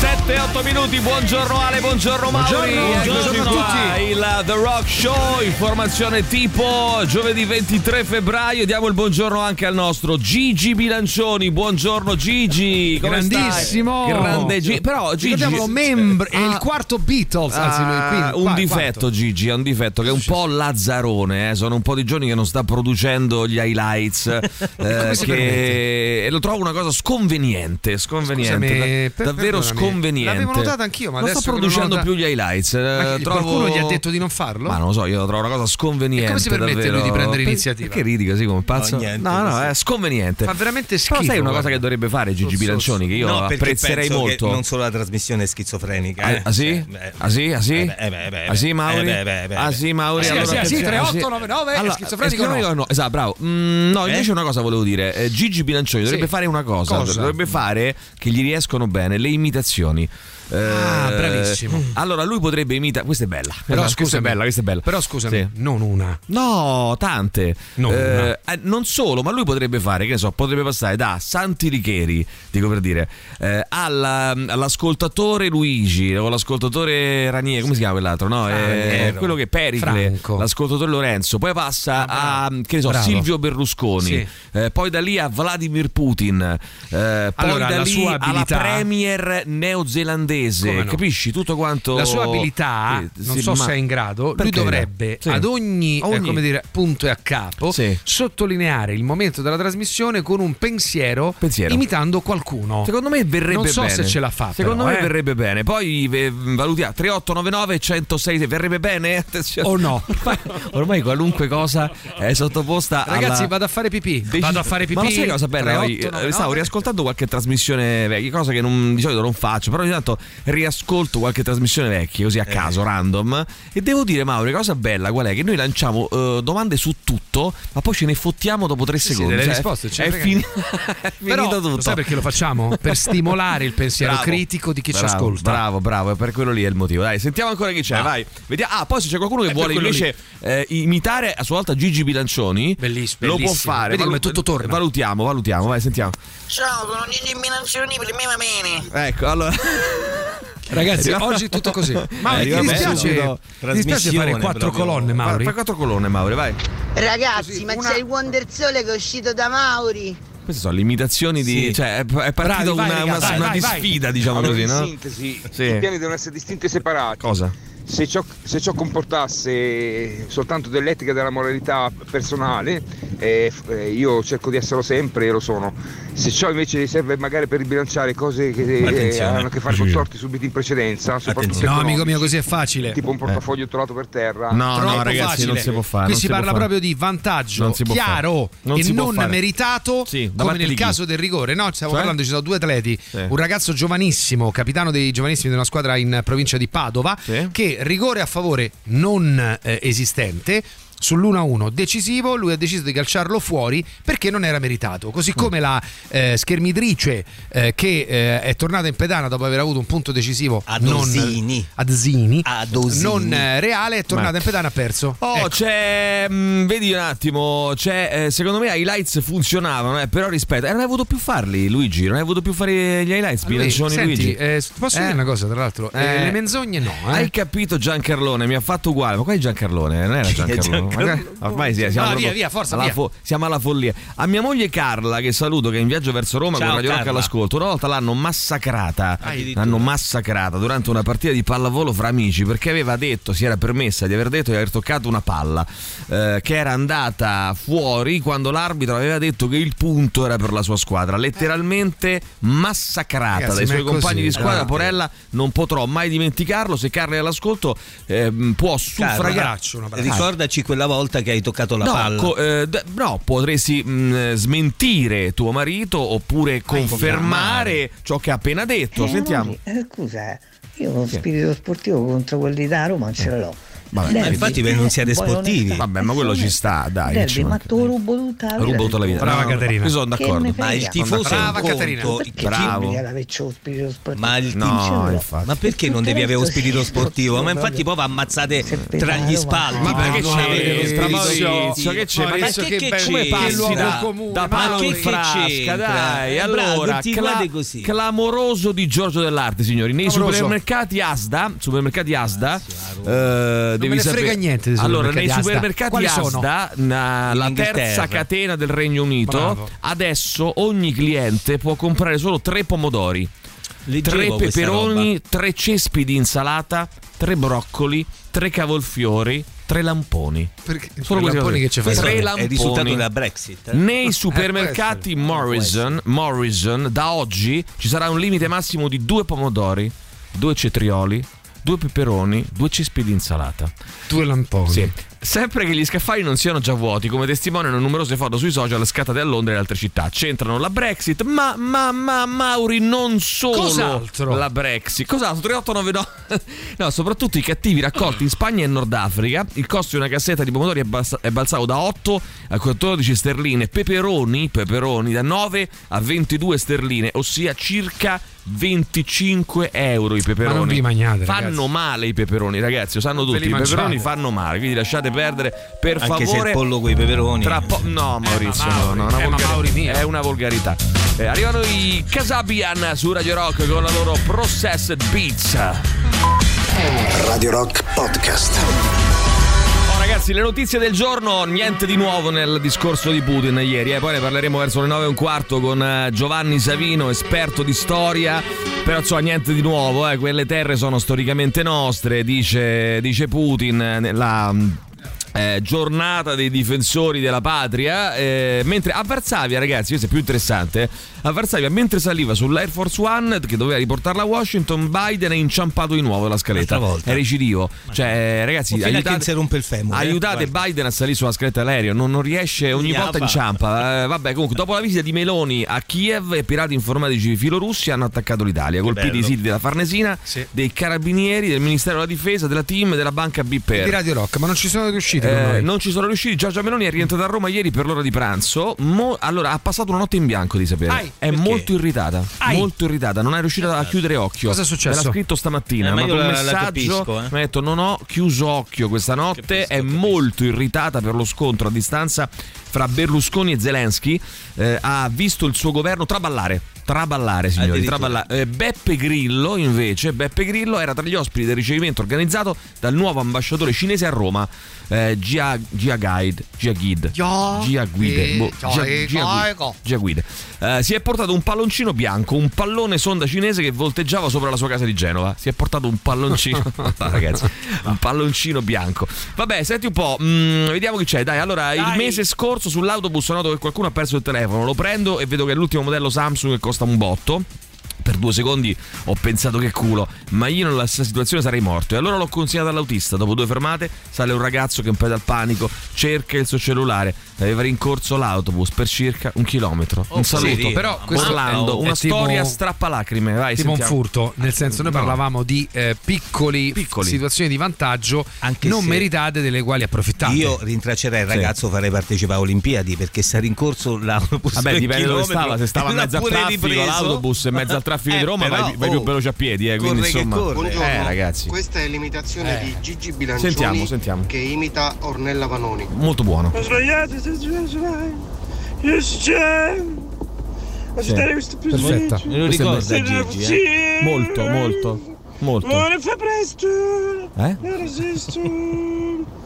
7-8 minuti, buongiorno Ale, buongiorno Mauri, Buongiorno, a tutti. il The Rock Show, informazione tipo giovedì 23 febbraio, diamo il buongiorno anche al nostro Gigi Bilancioni, buongiorno Gigi, come stai? Grandissimo. Grande Gigi, però Gigi... Membro, è Ah. il quarto Beatles, anzi lui qui. Ah, un qua- difetto quarto. Gigi, ha un difetto che è un po' lazzarone, eh. sono un po' di giorni che non sta producendo gli highlights eh, che... e lo trovo una cosa sconveniente, sconveniente, Scusami, da- davvero perdonami. Sconveniente. L'avevo notato anch'io, ma non adesso non producendo nota- più gli highlights. eh, Ma trovo... qualcuno gli ha detto di non farlo? Ma non lo so, io lo trovo una cosa sconveniente. E come si permette davvero. lui di prendere iniziativa? Perché ridi così come pazzo? No, niente, no, no, è sconveniente. Fa veramente schifo. Però sai una cosa che dovrebbe fare Gigi Bilancioni, che io no, apprezzerei penso molto. Che non solo la trasmissione è schizofrenica. Ah, eh. ah, sì? Eh, beh, Ah sì? Ah sì? eh, eh, Ah sì, Mauri? Ah sì, Mauri? Sì, allora sì, sì, attenzione, 3899, è schizofrenico no. Esatto, bravo. Mm, no, invece una cosa volevo dire. Gigi Bilancioni dovrebbe fare una Cosa? dovrebbe fare che gli riescono bene le imitazioni. Eh, Ah, bravissimo. Allora lui potrebbe imitare. Questa è bella. Però questa è scusami, bella, questa è bella. Però scusami, Sì. non una. No, tante. Non Eh, eh, non solo, ma lui potrebbe fare, che ne so, potrebbe passare da Santi Licheri, dico per dire, eh, alla- all'ascoltatore Luigi o l'ascoltatore Ranieri, come si chiama quell'altro? No, Eh, Raniero. quello che Pericle, Franco. l'ascoltatore Lorenzo, poi passa a che ne so, Bravo. Silvio Berlusconi, Sì. eh, poi da lì a Vladimir Putin, eh, poi Allora, da lì sua alla premier neozelandese, Come no? capisci tutto quanto La sua abilità, Eh, non sì, so se è in grado, lui dovrebbe Sì. ad ogni, eh, Ogni- come dire, punto e a capo Sì. sottolineare il momento della trasmissione con un pensiero, Pensiero. imitando qualcuno. Secondo me verrebbe Non so bene. se ce la fa, Secondo però, me eh. verrebbe bene. Poi eh, valutiamo 3899 106 verrebbe bene? Attenzione. O no? Ormai, qualunque cosa è sottoposta Ragazzi, alla vado a fare pipì. deci- Vado a fare pipì. Ma sai cosa bella? Poi, 3899. eh, stavo riascoltando qualche trasmissione vecchia, cosa che non- di solito non faccio, però ogni tanto riascolto qualche trasmissione vecchia, così a Eh. caso, random. E devo dire, Mauro, cosa bella qual è? Che noi lanciamo eh, domande su tutto, ma poi ce ne fottiamo dopo tre sì, secondi. delle Cioè, risposte, ce è, fini- è Però, finito tutto. lo sai perché lo facciamo? Per stimolare il pensiero Bravo. critico di chi ci Bravo, ascolta. Bravo, bravo, per quello lì è il motivo. Dai, sentiamo ancora chi c'è, Va. vai. Vediamo. Ah, poi se c'è qualcuno che È vuole invece eh, imitare a sua volta Gigi Bilancioni, Bellissimo, lo può fare. Vedi come tutto torna. Valutiamo, valutiamo, vai, sentiamo. Ciao, sono Gigi Bilancioni, per me va bene. Ecco, allora. Ragazzi, oggi tutto così. Ma Eh, ti dispiace, subito. ti dispiace fare quattro colonne, Mauri? fai quattro colonne, Mauri, vai. Ragazzi, Così, ma una- c'è il Wonder Sole che è uscito da Mauri. Queste sono le imitazioni di. Sì. Cioè, è, è partita vai, una, una, vai, una vai, vai. disfida, diciamo Allora, così, no? sintesi, Sì. i piani devono essere distinti e separati. Cosa? Se ciò, se ciò comportasse soltanto dell'etica e della moralità personale, eh, eh, io cerco di esserlo sempre e lo sono. Se ciò invece serve magari per ribilanciare cose che eh, hanno a che fare con Sì. torti subiti in precedenza, soprattutto. No, amico mio, così è facile. tipo un portafoglio trovato per terra. No, Troppo no, ragazzi, facile. non si può fare. Qui si può parla fare. proprio di vantaggio Non si chiaro. Non e si non fare. meritato, Sì, come nel caso del rigore. No, stiamo Cioè? parlando, ci sono due atleti. Sì. Un ragazzo giovanissimo, capitano dei giovanissimi di una squadra in provincia di Padova, Sì. che rigore a favore non eh, esistente. Sull'1-1 decisivo, lui ha deciso di calciarlo fuori perché non era meritato. Così come la eh, schermidrice eh, che eh, è tornata in pedana dopo aver avuto un punto decisivo Ad non, Osini. ad Zini, Ad Osini. non eh, reale, è tornata Ma- in pedana, ha perso. Oh, Ecco. c'è. mh, vedi un attimo. C'è. eh, secondo me i highlights funzionavano, eh, però rispetto. E non hai voluto più farli, Luigi. Non hai voluto più fare gli highlights, Lui, Bilancioni senti, Luigi. eh, posso Eh? dire una cosa, tra l'altro? Eh, Eh. le menzogne no, eh. Hai capito Giancarlone? Mi ha fatto uguale. Ma qua è Giancarlone? Non era Giancarlone. Giancarlone? Ma- Ormai sì, siamo, Ah, proprio via, via, forza, alla via. siamo alla follia. A mia moglie Carla, che saluto, che è in viaggio verso Roma Ciao, con Radio Rock all'ascolto, una volta l'hanno massacrata. Addirittura. L'hanno massacrata durante una partita di pallavolo fra amici perché aveva detto, si era permessa di aver detto di aver toccato una palla eh, che era andata fuori quando l'arbitro aveva detto che il punto era per la sua squadra. Letteralmente massacrata Ragazzi, dai suoi è così, compagni di squadra. dai. Porella, non potrò mai dimenticarlo. Se Carla è all'ascolto, ehm, può suffragare. abbraccio, un abbraccio. Ricordaci quella volta che hai toccato la No, palla. co- eh, d- no, potresti mh, smentire tuo marito oppure confermare ciò che ha appena detto. Eh, Sentiamo. eh, scusa, io lo spirito sportivo contro quelli da Roma non ce l'ho. Vabbè, Ma infatti per non siate sportivi. Vabbè, ma quello ci sta, dai. Derby, ma tu rubo tutta la vita. Rubo tutta la vita. Brava No, Caterina. Io sono d'accordo. Ma il tifoso è un Brava Caterina. Bravo. Ma il No, infatti. Ma perché non devi avere lo spirito sportivo? Ma infatti poi va ammazzate tra gli spalti. Ma perché per non c'è avere lo spirito che c'è? Ma che, c'è? come passi Luogo da, palo in che frasca? Dai, allora, clamoroso di Giorgio dell'Arte, signori. Nei supermercati Asda, supermercati Asda, devi ne sapere- frega niente Allora, nei supermercati Asda. supermercati na- la terza catena del Regno Unito, Bravo. adesso ogni cliente può comprare solo tre pomodori. Leggevo tre peperoni, tre cespi di insalata, tre broccoli, tre cavolfiori, tre lamponi. Perché Solo queste lamponi che ci fai? Questo Tre è lamponi. il risultato della Brexit. eh? Nei supermercati può Morrison, Morrison, da oggi ci sarà un limite massimo di due pomodori, due cetrioli, due peperoni, due cespi di insalata. Due lamponi. Sì. Sempre che gli scaffali non siano già vuoti, come testimoniano numerose foto sui social scattate a Londra e altre città. C'entrano la Brexit, ma, ma, ma, Mauri, non solo Cos'altro? la Brexit. Cos'altro? 3899. No, soprattutto i cattivi raccolti in Spagna e in Nord Africa. Il costo di una cassetta di pomodori è balzato da 8 a 14 sterline. Peperoni, peperoni da 9 a 22 sterline, ossia circa 25 euro i peperoni. Ma non vi magnate, Fanno ragazzi. male i peperoni, ragazzi. Lo sanno tutti. I peperoni fanno male. Quindi lasciate perdere, per Anche se favore. il pollo con i peperoni. Tra po- no, Maurizio, ma no, no, Mauri, una eh, Mauri mio. è una volgarità. Eh, arrivano i Casabian su Radio Rock con la loro Processed Beats. Radio Rock Podcast. Ragazzi, le notizie del giorno, niente di nuovo nel discorso di Putin ieri, eh. poi ne parleremo verso le 9 e un quarto con eh, Giovanni Savino, esperto di storia, però insomma niente di nuovo, eh. quelle terre sono storicamente nostre, dice, dice Putin, eh, nella eh, giornata dei difensori della patria, eh, mentre a Varsavia, ragazzi, questo è più interessante, eh, a Varsavia mentre saliva sull'Air Force One che doveva riportarla a Washington, Biden è inciampato di nuovo la scaletta, è recidivo, cioè ragazzi, a che aiutate, si rompe il femore, eh. aiutate. Biden a salire sulla scaletta dell'aereo, non, non riesce, ogni volta inciampa. Eh, vabbè, comunque, dopo la visita di Meloni a Kiev, i pirati informatici filorussi hanno attaccato l'Italia, colpiti i siti della Farnesina, Sì. dei carabinieri, del Ministero della Difesa, della team e della banca Di BPR. Radio Rock, ma non ci sono riusciti con Eh, noi. non ci sono riusciti. Giorgia Meloni è rientrata a Roma ieri per l'ora di pranzo. Mo- allora, ha passato una notte in bianco di sapere. Ai, è perché? molto irritata. Ai. Molto irritata. Non è riuscita a chiudere occhio. Cosa è successo? Me l'ha scritto stamattina. Eh, ma ha io la- messaggio. capisco, eh. Mi ha detto: Non ho chiuso occhio questa notte. Capisco, è capisco. molto irritata per lo scontro a distanza fra Berlusconi e Zelensky. Eh, ha visto il suo governo traballare. Traballare, signori. Traballare. Eh, Beppe Grillo, invece, Beppe Grillo era tra gli ospiti del ricevimento organizzato dal nuovo ambasciatore cinese a Roma, eh, Gia, Gia Guide, Gia Guide, Gia- Guide, boh, Gia- Gia, Gia Guide, Guide. Eh, si è portato un palloncino bianco, un pallone sonda cinese che volteggiava sopra la sua casa di Genova. Si è portato un palloncino, no, ragazzi, un palloncino bianco. Vabbè, senti un po', mm, vediamo chi c'è. Dai, allora, il mese scorso sull'autobus ho notato che qualcuno ha perso il telefono. Lo prendo e vedo che è l'ultimo modello Samsung che costa un botto. Per due secondi ho pensato che culo, ma io nella stessa situazione sarei morto. E allora l'ho consegnato all'autista. Dopo due fermate sale un ragazzo che un po' dal panico, cerca il suo cellulare. Aveva rincorso l'autobus per circa un chilometro. un saluto. poverino, Però Orlando, è una tipo- storia strappalacrime. Vai, tipo un sentiamo. furto, nel senso noi No. parlavamo di eh, piccoli, Piccoli. situazioni di vantaggio Anche non meritate delle quali approfittate. Io rintraccerei il ragazzo farei partecipare a Olimpiadi perché sta rincorso l'autobus Vabbè, dipende dove stava. Se stava in mezzo al pure traffico, ripreso. l'autobus in mezzo al traffico di Eh, Roma, però, vai, vai più oh, veloce a piedi. Eh, quindi corre che insomma, corre. Buongiorno, eh, ragazzi, questa è l'imitazione Eh. di Gigi Bilancioni Sentiamo, sentiamo. che imita Ornella Vanoni. molto buono. Sì. Perfetta. Me lo Questo è ricorda Gigi, eh? Molto, molto, molto. Eh?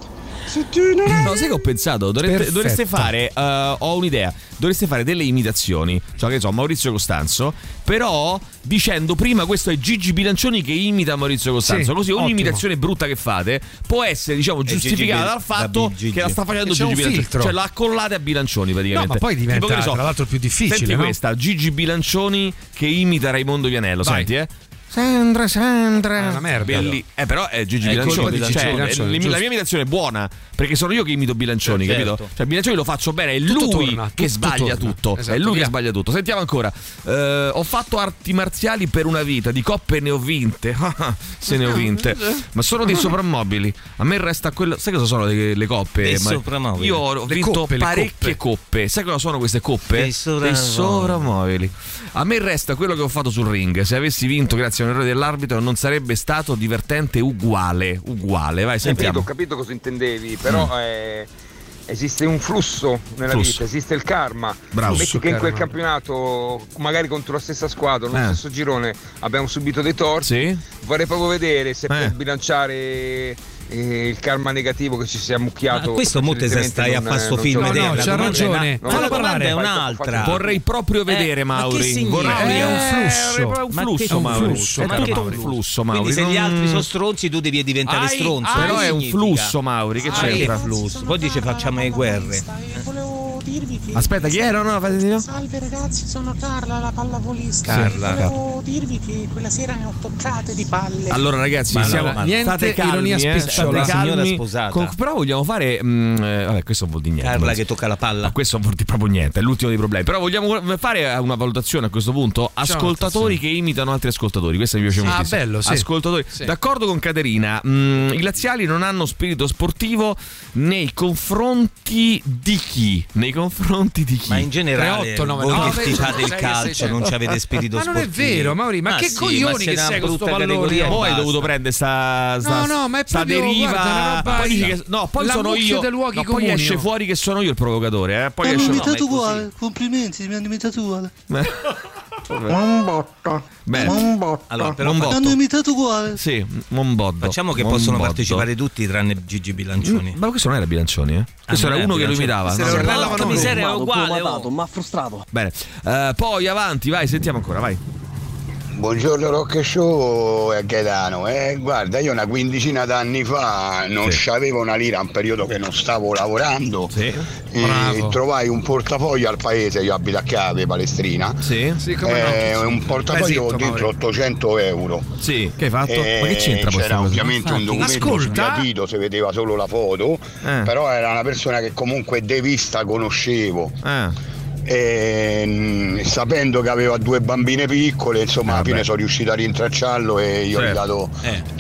No, sai che ho pensato? Dovreste, Perfetta. dovreste fare. eh, ho un'idea. Dovreste fare delle imitazioni. Cioè, che so, Maurizio Costanzo. Però dicendo prima questo è Gigi Bilancioni che imita Maurizio Costanzo. Sì, Così ogni ottimo. imitazione brutta che fate può essere, diciamo, giustificata dal fatto Gigi. che la sta facendo Gigi un Bilancioni. filtro. Cioè, la collate a Bilancioni praticamente. No, ma poi diventa, Tipo, so, tra l'altro, più difficile, Senti no? questa: Gigi Bilancioni che imita Raimondo Vianello. Vai. Senti, eh. Sempre, sempre. È una merda. Belli- Eh, però è Gigi È Bilancioni. di Gigi Cioè, Bilancioni, la giusto. mia imitazione è buona perché sono io che imito Bilancioni, Certo. capito? Cioè, Bilancioni lo faccio bene, è Tutto lui torna, che tutto sbaglia torna. tutto. Esatto, è lui via. che sbaglia tutto. Sentiamo ancora. Eh, ho fatto arti marziali per una vita, di coppe ne ho vinte. Se ne ho vinte. Ma sono dei soprammobili. A me resta quello. Sai cosa sono le, le coppe? Dei Ma- soprammobili. Io ho Le vinto coppe, le parecchie coppe. Sai cosa sono queste coppe? Dei soprammobili. soprammobili. A me resta quello che ho fatto sul ring. Se avessi vinto grazie a un errore dell'arbitro non sarebbe stato divertente uguale. Uguale, vai, Capito, ho sentiamo. capito cosa intendevi, però eh, esiste un flusso nella Flusso. vita, esiste il karma. Bravo. Metti che in quel campionato, magari contro la stessa squadra, nello Eh. stesso girone, abbiamo subito dei torti. Sì? Vorrei proprio vedere se Eh. può bilanciare eh, il karma negativo che ci si è ammucchiato. Ma questo mo te se stai a non- fare sto non film No, no, c'ha ragione. una- Fallo parlare. è un'altra. Vorrei proprio Eh, vedere ma che Mauri. Vorrei- è un Eh, flusso. È un Ma flusso, Mauri. flusso, È ma tutto un flusso? Mauri. Quindi se gli altri sono stronzi tu devi diventare stronzo. Però è un flusso, Mauri. Che c'entra? Poi dice facciamo le guerre. Dirvi che Aspetta, chi era? No, fate di no. Salve ragazzi, sono Carla, la pallavolista. Carla. Volevo dirvi che quella sera ne ho toccate di palle. Allora ragazzi, Ma no, siamo ma niente state calmi, ironia eh, spicciola. signora sposata. Con- però vogliamo fare mm, eh, vabbè, questo vuol dire niente. Carla che tocca la palla. Ma questo non vuol dire proprio niente, è l'ultimo dei problemi. Però vogliamo fare una valutazione a questo punto. Ascoltatori che imitano altri ascoltatori. Questo mi piace Ah, moltissimo. bello, sì. Ascoltatori. Sì. D'accordo con Caterina, mm, i laziali non hanno spirito sportivo nei confronti di chi? Nei confronti di chi? Ma in generale 389, voi no, che vedi, tifate il 6, calcio 600. non ci avete spirito Ma non è sportivo. vero, Mauri, ma che sì, coglioni ma che sei con sto pallone. Poi hai dovuto prendere sta, sta, No, no, ma è sta proprio, deriva. guarda, una roba- poi che, no, poi la sono io. dei luoghi no, poi esce fuori che sono io il provocatore. Eh? Poi Ma mi ma è così. uguale, complimenti, mi hanno imitato uguale. Un botto. Bene. Un botto. Allora, però Un fa- botto. imitato uguale. Sì, un boddo. facciamo che Un possono partecipare tutti tranne Gigi Bilancioni. Mm, Ma questo non era Bilancioni, eh? Questo non era era uno che lo Bilancioni. imitava. Questo no? Vanoni. miseria, è uguale. oh. ma frustrato. Bene. Eh, poi avanti, vai, sentiamo ancora, vai. Buongiorno Rock Show e Gaetano. Eh, guarda, io una quindicina d'anni fa non Sì. c'avevo una lira, un periodo che non stavo lavorando. Sì. E Bravo. trovai un portafoglio al paese, io abito a Cave, Palestrina. Sì. Sì, come no. Eh, un portafoglio con dentro Mauri. 800 euro. Sì, che hai fatto? Eh, Ma che c'entra C'era ovviamente un documento Ascolta. sbiadito, si vedeva solo la foto, Eh. però era una persona che comunque de vista conoscevo. Ah, E, mm, sapendo che aveva due bambine piccole, insomma, alla Vabbè. fine sono riuscito a rintracciarlo e io ho Certo. ridato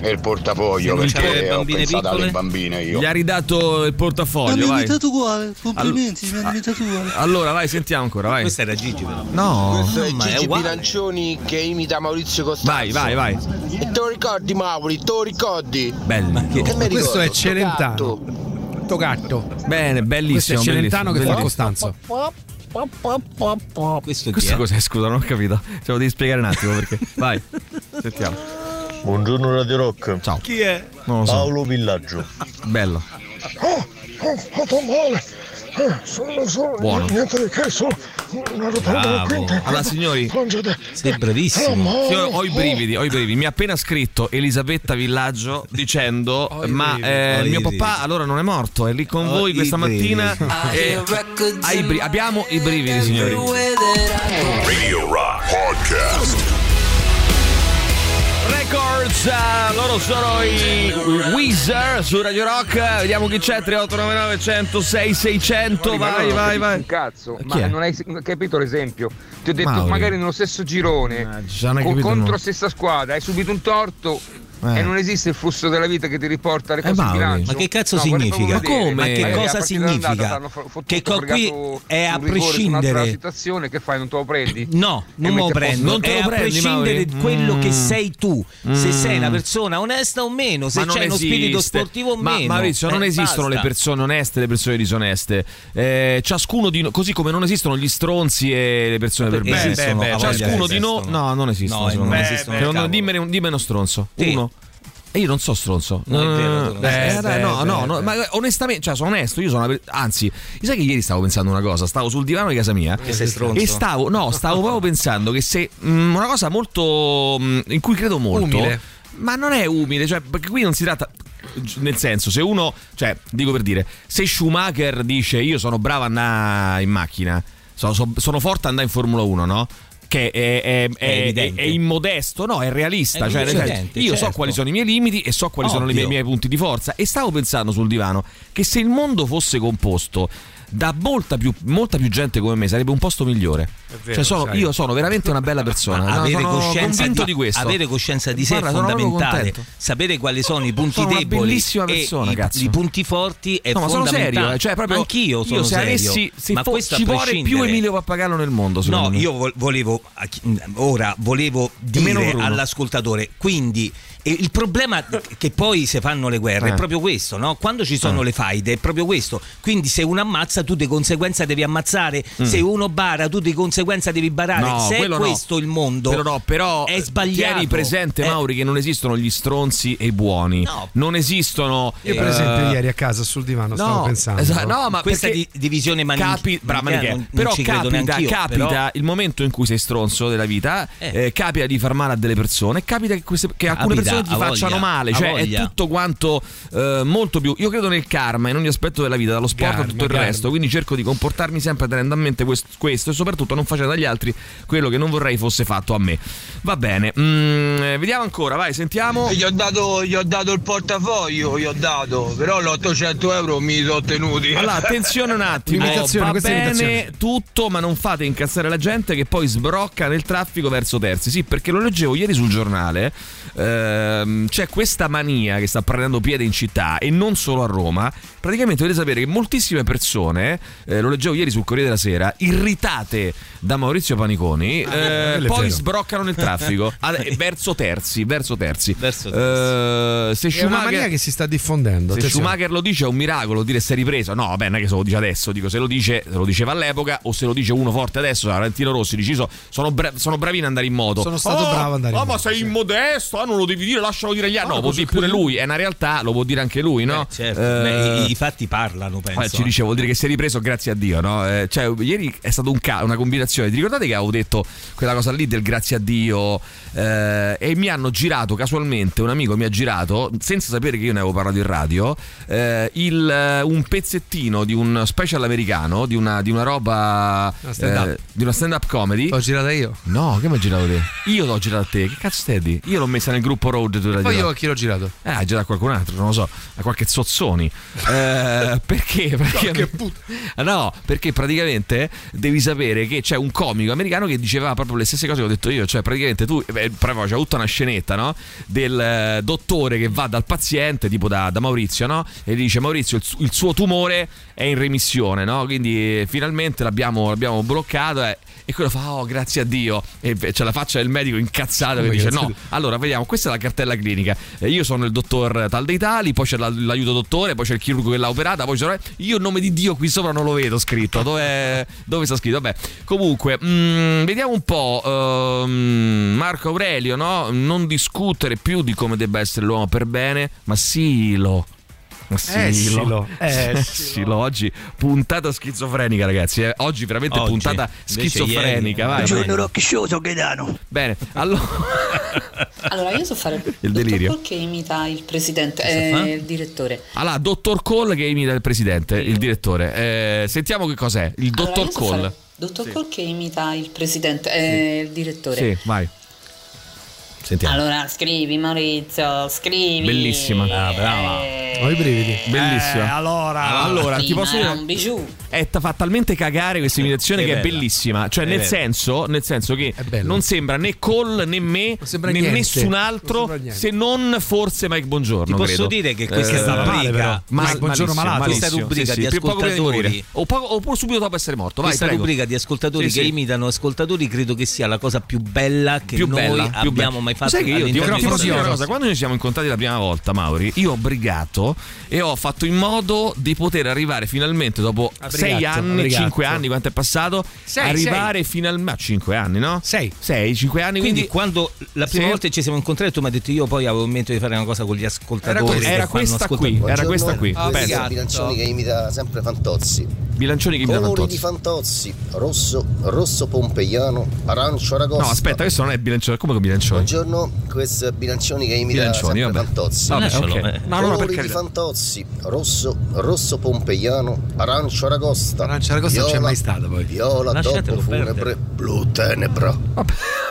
Eh. il portafoglio perché ho pensato alle piccole? bambine io. gli ha ridato il portafoglio, vai. uguale. Complimenti, mi hanno imitato uguale. Allora, vai, sentiamo ancora, vai. Questa era Gigi però. No. Questo è è Gigi uguale. Bilancioni che imita Maurizio Costanzo. Vai, vai, vai. E te lo ricordi Mauri, te lo ricordi? Bello. Che mi Questo ricordo, è Celentano. gatto. Togatto. Bene, bellissimo. Questo è Celentano che bellissimo, fa bellissimo. Costanzo. Questo Questo cos'è? Scusa, non ho capito. Ce lo devi spiegare un attimo perché. Vai. Sentiamo. Buongiorno Radio Rock. Ciao. Chi è? Non lo so. Paolo Villaggio. Bello. Oh, oh, fatto male. Eh, sono solo Buono. niente di che, rotonda Bravo. Allora, signori. Sei bravissimo. Oh, Io ho i brividi, ho i brividi. Mi ha appena scritto Elisabetta Villaggio dicendo: Ma eh, mio papà allora non è morto, è lì con Ho voi i questa brividi. mattina. E ha i bri- abbiamo i brividi, signori. Radio Rock Podcast. Eh, loro sono i Weezer su Radio Rock. Vediamo chi c'è: 3899 106 600. Ma Vai, no, vai, vai. Un cazzo, Chi ma è? non hai capito l'esempio. Ti ho detto Mauri. magari nello stesso girone, capito contro la stessa squadra, hai subito un torto. Eh. E non esiste il flusso della vita che ti riporta le Eh, cose Mauri. bilancio. Ma che cazzo No, significa? Ma come? Ma che a cosa significa? Che co- qui è a prescindere. situazione, che fai? Non te lo prendi? No, non me lo a prendo. Non te è lo a prendi, prescindere Mauri? da quello che Mm. sei tu. Se Mm. sei una persona onesta o meno, se Ma c'è uno spirito sportivo o Ma meno. Maurizio, non Eh, esistono basta. le persone oneste e le persone disoneste. Eh, ciascuno di noi, così come non esistono gli stronzi e le persone a voglia ciascuno di noi. No, non esistono. No, non esistono, dimmene, uno stronzo. Uno. E io non so stronzo. No, è vero, tu non Eh, eh, no, beh, no, beh. no, ma onestamente, cioè, sono onesto. Io sono Anzi, sai che ieri stavo pensando una cosa. Stavo sul divano di casa mia. Che sei stronzo. E stavo, no, stavo proprio pensando che se mm, una cosa molto. mm, in cui credo molto. Umile. Ma non è umile, cioè, perché qui non si tratta. Nel senso, se uno, cioè, dico per dire, se Schumacher dice io sono bravo a andare in macchina, sono, so- sono forte a andare in Formula 1, no? Che è, è- è- è immodesto, no, è realista. Cioè, evidente, io so certo. quali sono i miei limiti e so quali sono i miei, Ovvio. miei punti di forza. E stavo pensando sul divano che se il mondo fosse composto da molta più, molta più gente come me sarebbe un posto migliore. vero, Cioè, sono- io sono veramente una bella persona. Ma No, avere, coscienza di, di, questo. avere coscienza di sé Guarda, è fondamentale. Sapere quali sono i punti Sono una deboli bellissima e persona, i, i punti forti è No, ma sono serio, eh, cioè proprio Anch'io io sono se serio. avessi se ma fo- ci vuole più. Emilio Pappagallo nel mondo, No, me. io vol- volevo ora volevo meno dire all'ascoltatore, quindi e il problema che poi si fanno le guerre Eh. è proprio questo, no? Quando ci sono Eh. le faide è proprio questo. Quindi se uno ammazza tu di conseguenza devi ammazzare, Mm. se uno bara tu di conseguenza devi barare. No, se è quello no. questo il mondo Però no, però è sbagliato. Tieni presente, Eh, Mauri, che non esistono gli stronzi e i buoni. No. Non esistono. Io, per eh, esempio, ieri a casa sul divano stavo pensando. esatto, no, ma Questa di- divisione mani- capi- brava, manichea manichea. non- non però ci credo capita, capita però- il momento in cui sei stronzo della vita, Eh. eh, capita di far male a delle persone, capita che, queste- che alcune Capita, persone ti ha facciano voglia, male, cioè voglia. è tutto quanto eh, molto più. Io credo nel karma in ogni aspetto della vita, dallo sport a Karma, tutto il karma. resto, quindi cerco di comportarmi sempre tenendo a mente questo, questo e soprattutto non facendo agli altri quello che non vorrei fosse fatto a me. Va bene, mm, eh, vediamo ancora, vai, sentiamo. Gli ho, dato, gli ho dato il portafoglio, gli ho dato, però l'800 euro mi sono tenuti. Allora, attenzione un attimo, va bene tutto, ma non fate incazzare la gente che poi sbrocca nel traffico verso terzi. Sì, perché lo leggevo ieri sul giornale, ehm, c'è questa mania che sta prendendo piede in città e non solo a Roma. Praticamente dovete sapere che moltissime persone, eh, lo leggevo ieri sul Corriere della Sera, irritate da Maurizio Paniconi, eh, quello è poi vero. sbroccano nel traffico ad- eh, verso terzi, verso terzi. Verso Eh, se È una Schumacher- mania che si sta diffondendo. se attenzione. Schumacher lo dice è un miracolo, dire si è ripreso. No, vabbè, non è che se lo dice adesso, dico se lo dice, se lo diceva all'epoca o se lo dice uno forte adesso, Valentino Rossi, dici so, sono, bra- sono bravino ad andare in moto. Sono stato Oh, bravo ad andare in oh, ma moto, sei sì. immodesto, ah, non lo devi dire, lascialo dire agli altri. No, No, può cosa dire pure lui, è una realtà, lo può dire anche lui, no? Eh, certo, Eh, i, fatti parlano, penso. eh, ci dicevo, vuol dire che si è ripreso grazie a Dio, no? Eh, cioè, ieri è stata un ca- una combinazione. Ti ricordate che avevo detto quella cosa lì del grazie a Dio? Eh, e mi hanno girato casualmente, un amico mi ha girato, senza sapere che io ne avevo parlato in radio, eh, il, un pezzettino di un special americano, di una, di una roba. Una stand-up. eh, di una stand-up comedy. L'ho girata io. No, che mi hai girato te? Io l'ho girato a te. Che cazzo stai di? Io l'ho messa nel gruppo Road. Tu l'hai Poi io a chi l'ho girato? Eh, ha girato a qualcun altro, non lo so, a qualche Zozzoni. Eh, perché? perché no, perché praticamente devi sapere che c'è un comico americano che diceva proprio le stesse cose che ho detto io. Cioè, praticamente tu, eh, proprio c'è tutta una scenetta, no? Del eh, dottore che va dal paziente, tipo da, da Maurizio, no? E gli dice: Maurizio, il, il suo tumore è in remissione, no? Quindi eh, finalmente l'abbiamo, l'abbiamo bloccato. eh, e quello fa, oh, grazie a Dio. E c'è la faccia del medico incazzato che Come dice: No, allora vediamo, questa è la cartella clinica. Eh, io sono il dottor tal dei tali, poi c'è la- l'aiuto dottore, poi c'è il chirurgo che l'ha operata, poi c'è. Io il nome di Dio qui sopra non lo vedo scritto. Dove, dove sta scritto? Vabbè, comunque, mm, vediamo un po'. ehm, Marco Aurelio, no? Non discutere più di come debba essere l'uomo per bene, ma sì, lo. Sì, Eh, sì, lo. lo. Eh, sì, lo. Oggi puntata schizofrenica, ragazzi. eh. Oggi veramente Oggi. puntata schizofrenica. Vai, Buongiorno. Rock Show, sono Gaetano. Bene, allora. Allora, io so fare Il delirio. Dottor Cole che imita il presidente, eh, il direttore. Allora, dottor Cole che imita il presidente, il direttore. Eh, sentiamo che cos'è. Il Allora, dottor so Cole. fare Dottor Cole che imita il presidente, eh, il direttore. Sì, vai. Sentiamo. Allora, scrivi Maurizio, scrivi. Bellissima. Ah, brava. Eh, Ho i brividi. Bellissima. Eh, allora. Allora, ti prima posso dire. un bijou. È ta- fa talmente cagare questa imitazione È che è bella. bellissima. Cioè, È nel senso, nel senso che È non sembra né Cole né me Non né niente. nessun Non altro niente. se non forse Mike Bongiorno. Ti posso credo. dire che questa Eh, stava male, però. rubrica Ma Mike Bongiorno malato. Questa rubrica di ascoltatori- oppure subito dopo essere morto. Vai, Questa prego. rubrica di ascoltatori Sì, che sì. imitano ascoltatori credo che sia la cosa più bella che noi abbiamo mai fatto Sai che io ti, di posso dire una cosa, quando ci siamo incontrati la prima volta, Mauri, io ho brigato e ho fatto in modo di poter arrivare finalmente dopo Ha sei brigato, ha anni, brigato. cinque anni, quanto è passato? Sei, arrivare finalmente a cinque anni, no? Sei. Sei, cinque anni, Quindi, quindi, quando la prima Sì. volta ci siamo incontrati tu mi hai detto io poi avevo in mente di fare una cosa con gli ascoltatori Era era questa ascoltatori. qui, era questa qui. Ah, Questa una combinazione che imita sempre Fantozzi. Bilancioni che imitano Colori di Fantozzi. Fantozzi, rosso, rosso pompeiano, arancio aragosta. No, aspetta, questo non è bilancione. Come che bilancioni? Buongiorno, questo è Bilancioni che imita Bilancioni, sempre vabbè. Fantozzi. Vabbè, Lascialo, ok. eh. Colori di. Fantozzi, rosso, rosso pompeiano, arancio aragosta. Arancio aragosta non c'è viola- mai stata poi. Viola, Lasciatelo dopo funebre, blu tenebra.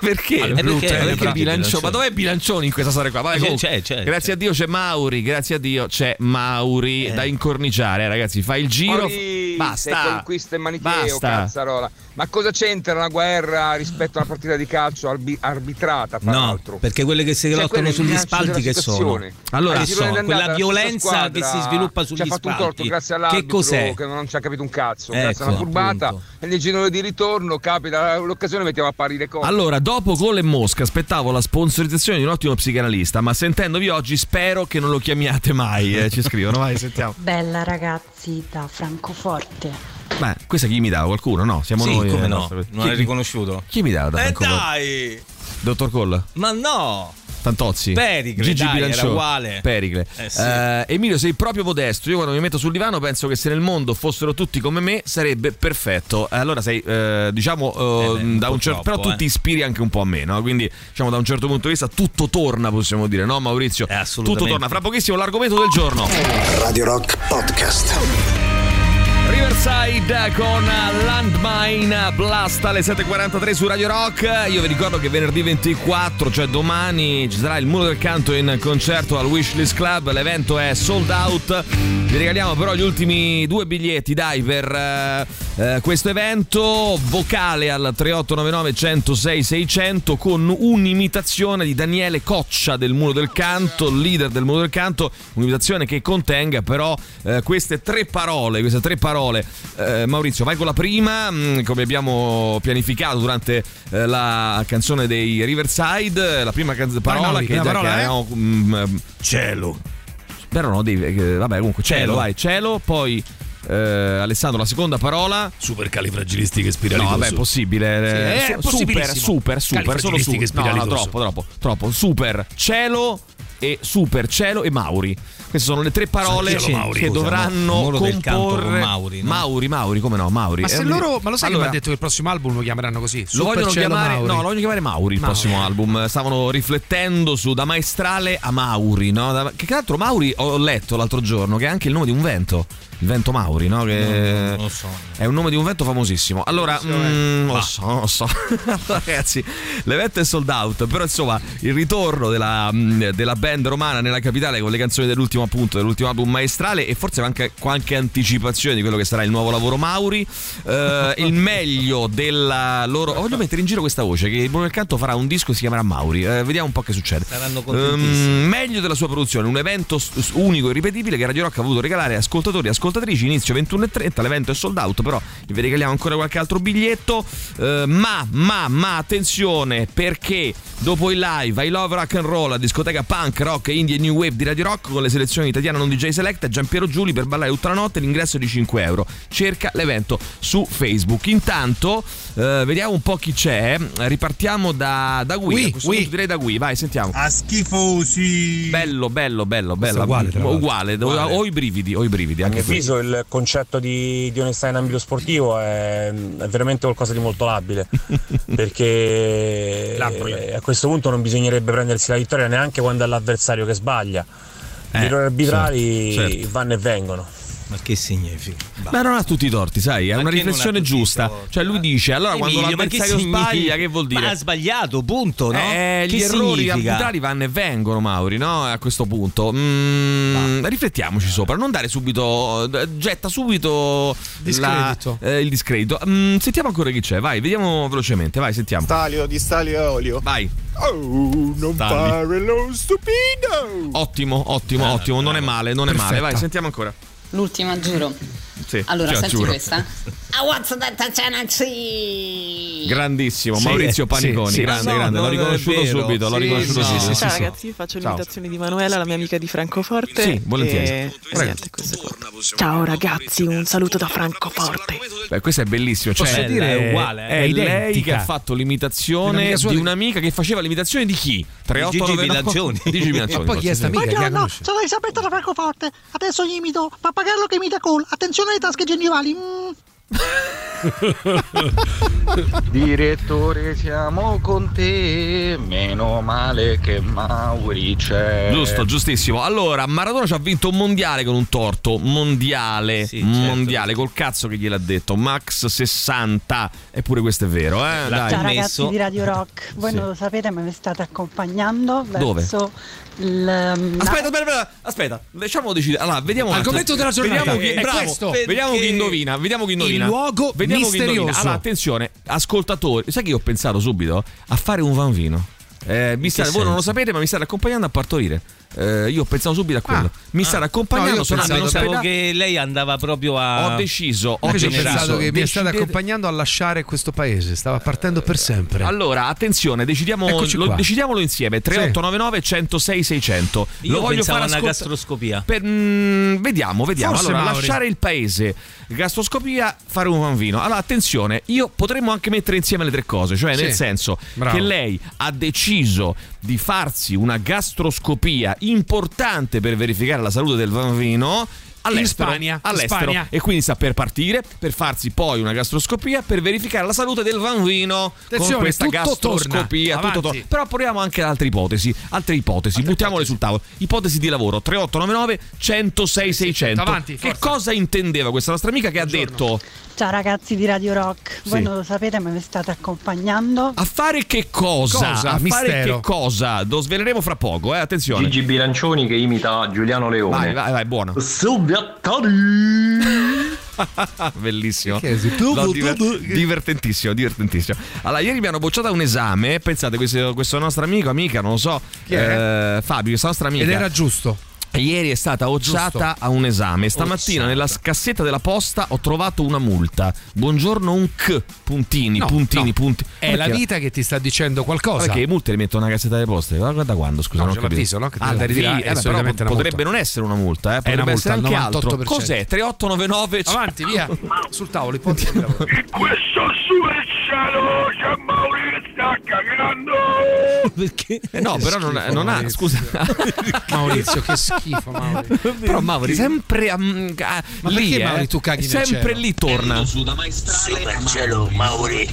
Perché? Ah, Eh, perché? perché, Perché perché bilancio? Ma dov'è bilancioni in questa storia qua? Vabbè, C'è, c'è, c'è, grazie a Dio c'è Mauri, grazie a Dio c'è Mauri da incorniciare, eh, ragazzi. Fai il giro. Mauri, Basta. conquista e manicheo, Basta. cazzarola. Ma cosa c'entra una guerra rispetto a una partita di calcio arbi- arbitrata, fra No, l'altro? perché quelle che si Cioè, lottano sugli spalti che sono? Allora, Al che sono? Quella la violenza che si sviluppa sugli ci ha fatto un spalti. torto grazie Che all'arbitro cos'è? che non ci ha capito un cazzo, Ecco, grazie a una furbata appunto. e nel girone di ritorno capita l'occasione mettiamo a pari le cose. Allora, dopo Gol e Mosca aspettavo la sponsorizzazione di un ottimo psicanalista, ma sentendovi oggi spero che non lo chiamiate mai. eh, ci scrivono, vai, sentiamo. Bella ragazzi da Francoforte. Beh, questa chi mi dava? Qualcuno? No, siamo Sì, noi. come eh, no? nostro- Non Chi- hai riconosciuto? Chi mi dava da Eh dai! Dottor Colla? Ma no! Fantozzi Pericle, Gigi dai, uguale. Pericle Eh, sì. Eh, Emilio sei proprio modesto io quando mi metto sul divano penso che se nel mondo fossero tutti come me sarebbe perfetto Eh, allora sei eh, diciamo eh, beh, un da un certo troppo, però tu eh. ti ispiri anche un po' a me no? quindi diciamo da un certo punto di vista tutto torna possiamo dire no Maurizio assolutamente. tutto torna fra pochissimo l'argomento del giorno Radio Rock Podcast. Riverside con Landmine Blast alle 7.43 su Radio Rock. Io vi ricordo che venerdì 24, cioè domani, ci sarà il Muro del Canto in concerto al Wishlist Club. L'evento è sold out. Vi regaliamo però gli ultimi due biglietti, dai, per eh, eh, questo evento. Vocale al 3899 106 600 con un'imitazione di Daniele Coccia del Muro del Canto, leader del Muro del Canto. Un'imitazione che contenga però eh, queste tre parole, queste tre parole. Eh, Maurizio, vai con la prima, mh, come abbiamo pianificato durante eh, la canzone dei Riverside, la prima canz- parola Mauri, che, prima che parola, eh? abbiamo, mh, cielo. Però no, devi, vabbè, comunque cielo, Cielo. vai, cielo, poi eh, Alessandro la seconda parola Supercalifragilistiche No, spiralidoso. vabbè, è possibile. Sì, è Eh, super, possibilissimo. super, super, solo Califragilistiche super. No, no, troppo, troppo, troppo. Super, cielo e super, cielo e Mauri. Queste sono le tre parole Cielo, Mauri, che scusa, dovranno con comporre Mauri, no? Mauri, Mauri, come no, Mauri. Ma se Eh, loro, ma lo sai che mi allora, ha detto che il prossimo album lo chiameranno così? lo Super vogliono chiamare, Mauri. no, lo vogliono chiamare Mauri il Mauri. prossimo album. Stavano riflettendo su da maestrale a Mauri, no? Da- che tra l'altro Mauri ho letto l'altro giorno che è anche il nome di un vento. Il vento Mauri, no? Che Non lo so. è un nome di un vento famosissimo. Allora, mm, non lo so, lo so. Ragazzi, l'evento è sold out, però insomma, il ritorno della, mm, della band romana nella capitale con le canzoni dell'ultimo appunto, dell'ultimo album maestrale e forse anche qualche anticipazione di quello che sarà il nuovo lavoro Mauri. Eh, il meglio della loro. Voglio mettere in giro questa voce che il Buono del Canto farà un disco che si chiamerà Mauri. Eh, vediamo un po' che succede. Saranno contentissimi. Ehm, meglio della sua produzione, un evento unico e ripetibile che Radio Rock ha voluto regalare ascoltatori e ascoltatrici. Inizio 21.30, l'evento è sold out, però vi regaliamo ancora qualche altro biglietto. Eh, ma, ma, ma attenzione, perché dopo il live I Love Rock and Roll, la discoteca punk, rock, indie e new wave di Radio Rock con le selezioni di Tatiana Non DJ Select Giampiero Giuli per ballare tutta la notte, l'ingresso è di 5 euro. Cerca l'evento su Facebook. Intanto, eh, vediamo un po' chi c'è. Ripartiamo da, da Gui. Gui, Gui. direi da Gui, vai, sentiamo. A schifosi. Bello, bello, bello, bello. uguale, uguale, Uguale. Ho i brividi, ho i brividi A anche mio avviso il concetto di, di onestà in ambito sportivo è, è veramente qualcosa di molto labile perché a questo punto non bisognerebbe prendersi la vittoria neanche quando è l'avversario che sbaglia. Gli Eh, errori arbitrali certo, certo. vanno e vengono. Ma che significa? Ma non ha tutti i torti, sai, è Ma una che riflessione giusta. torti? Cioè lui dice, allora quando Emilio, ma che l'avversario significa? sbaglia, che vuol dire? Ma ha sbagliato, punto, no? Eh, che gli errori arbitrali vanno e vengono, Mauri, no? A questo punto. Mm, riflettiamoci sopra, non dare subito. Getta subito Discredito. la- eh, il discredito. Mm, sentiamo ancora chi c'è, vai, vediamo velocemente, vai, sentiamo. Stalio di Stalio e Olio. Vai. Oh, non Stalli. fare lo stupido. Ottimo, ottimo, Eh, ottimo, non è male, non è male. Vai, sentiamo ancora. L'ultima, giuro. Sì, Allora, senti giuro. questa. I want that chance. Grandissimo, Sì, Maurizio Paniconi, sì. grande, No, grande, no, l'ho riconosciuto vero. subito, l'ho riconosciuto sì, subito. sì, Ciao sì. ragazzi, io faccio Ciao. l'imitazione di Manuela, la mia amica di Francoforte. Sì, volentieri. E, niente, questo qua. Ciao ragazzi, un saluto da Francoforte. Beh, questo è bellissimo, cioè Posso è, dire, è uguale, è è lei che ha fatto l'imitazione di un'amica che faceva l'imitazione di chi? 3899 Bilancioni. Gigi Bilancioni. E poi chi è sta amica? Buongiorno, conosce? sono Elisabetta da Francoforte. Adesso gli imito Pappagallo che imita Cole. Attenzione alle tasche gengivali. Mm. Direttore, siamo con te. Meno male che Mauri c'è. Giusto, giustissimo. Allora, Maradona ci ha vinto un mondiale con un torto. Mondiale. Sì, certo. mondiale, col cazzo che gliel'ha detto. Max 60. Eppure questo è vero, eh? Dai. Ciao ragazzi di Radio Rock, voi Sì. non lo sapete ma mi state accompagnando Dove? verso il... um, Aspetta, aspetta, aspetta, aspetta, lasciamo decidere. Allora, vediamo un Argomento della giornata Vediamo chi, è bravo, questo. Vediamo chi indovina. Vediamo chi indovina. Il luogo vediamo chi indovina. misterioso. Allora, attenzione, ascoltatori. Sai che io ho pensato subito a fare un vanvino. Eh, mi state- voi non lo sapete, ma mi state accompagnando a partorire. Eh, io ho pensato subito a quello. Ah. mi state No, accompagnando, io ho sono Ah, andato in pensato- pensavo ospedale. che lei andava proprio a. Ho deciso, ho deciso. pensato che mi state accompagnando a lasciare questo paese, stava partendo per sempre. Allora, attenzione, decidiamo, lo, decidiamolo insieme. 3899 106 600. Io lo voglio pensavo fare una ascolta- gastroscopia. Per- mm, vediamo, vediamo. Forse, allora, Mauri. lasciare il paese, gastroscopia, fare un vanvino. Allora, attenzione, io potremmo anche mettere insieme le tre cose, cioè Sì. nel senso Bravo. che lei ha deciso di farsi una gastroscopia importante per verificare la salute del bambino. All'estero, In Spagna, all'estero. Spagna. e quindi sta per partire per farsi poi una gastroscopia per verificare la salute del bambino Attenzione, con questa tutto gastroscopia torna. tutto torna. però proviamo anche altre ipotesi altre ipotesi buttiamole sul tavolo ipotesi di lavoro 3899 106 600 Avanti, che cosa intendeva questa nostra amica che ha detto Ciao ragazzi di Radio Rock, voi Sì. non lo sapete ma mi state accompagnando a fare che cosa, Cosa? a fare Mistero. che cosa lo sveleremo fra poco eh attenzione Gigi Bilancioni che imita Giuliano Leone. vai vai vai buono Bellissimo. Diver- divertentissimo, divertentissimo. Allora, ieri mi hanno bocciato un esame. Pensate, questo, questo nostro amico, amica, non lo so, Chi è? eh, Fabio, questa nostra amica. Ed era giusto. Ieri è stata bocciata a un esame. Stamattina nella cassetta della posta ho trovato una multa. Buongiorno un C. Puntini, No, puntini, no. puntini. È la vita che ti sta dicendo qualcosa. Perché le multe le mettono nella cassetta delle poste? Guarda da quando, scusa, No, non ho c'è capito. l'avviso, no? Che Ah, devi ritirare, eh, è beh, potrebbe non essere una multa, eh. potrebbe una multa essere anche altro. 98%. Cos'è? 3899 Avanti, via. Sul tavolo, di lavoro. Questo su il cielo c'è Mauri che sta cagando. Perché? Eh no, però non, schifo, non ha, Maurizio. scusa. Maurizio, che schifo, Mauri. Però Mauri sempre mm, ah, Ma lì, eh, Mauri tu caghi sempre cielo? lì torna. Super cielo, Mauri.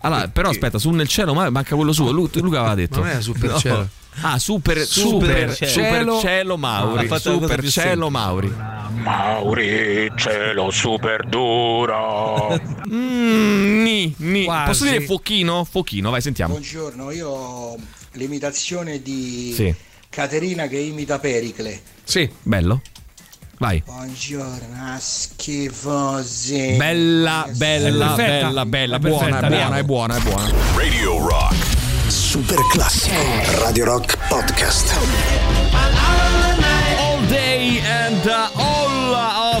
Allora, però aspetta, su nel cielo ma manca quello suo. Lu- Luca aveva detto. Non era super No. Ah, super, Super super, cielo. super cielo Mauri. Ha super cielo semplice. Mauri. Mauri, cielo super duro. Mm, ni, ni. Quasi. Posso dire fuochino? Fuochino, vai, sentiamo. Buongiorno, io ho l'imitazione di Sì. Caterina che imita Pericle. Sì. Bello. Vai. Buongiorno, schifosi. Bella, bella, bella, bella, È buona, perfetta, è buona, è buona, è buona. Radio Rock. Super classico. Radio Rock Podcast. All day and uh, all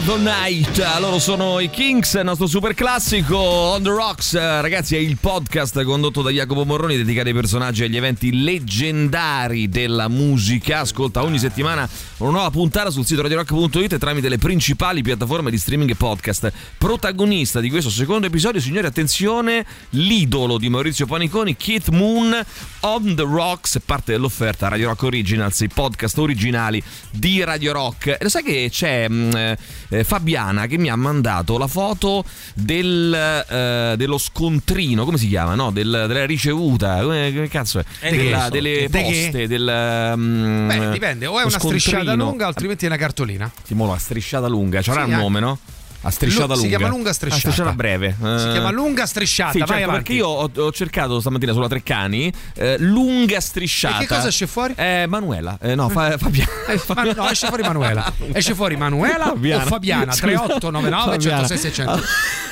the night. Loro sono i Kings, il nostro super classico On the Rocks. Eh, Ragazzi, è il podcast condotto da Jacopo Morroni dedicato ai personaggi e agli eventi leggendari della musica. Ascolta ogni settimana una nuova puntata sul sito radiorock.it e tramite le principali piattaforme di streaming e podcast. Protagonista di questo secondo episodio, signori, attenzione, l'idolo di Maurizio Paniconi, Keith Moon, On the Rocks, parte dell'offerta Radio Rock Originals, i podcast originali di Radio Rock. E lo sai che c'è mh, eh, Fabiana che mi ha mandato la foto del, eh, dello scontrino, come si chiama? No? Del- della ricevuta, come, come cazzo è? Eh, Della- che so. delle De che? poste, del... mm, Beh, dipende, o è una strisciata scontrino. lunga, altrimenti è una cartolina. Timo, la strisciata lunga, c'era Sì, un anche. nome, no? A strisciata Lu- si lunga. chiama lunga strisciata. strisciata breve. Si Eh, chiama lunga strisciata, sì, certo, perché io ho, ho cercato stamattina sulla Treccani eh, lunga strisciata. E che cosa esce fuori? Eh, Manuela. Eh, no, fa, Fabiana. Eh, ma- no, esce fuori Manuela. Esce fuori Manuela Fabiana. o Fabiana? Scusa. 3899 Fabiana. 106 600.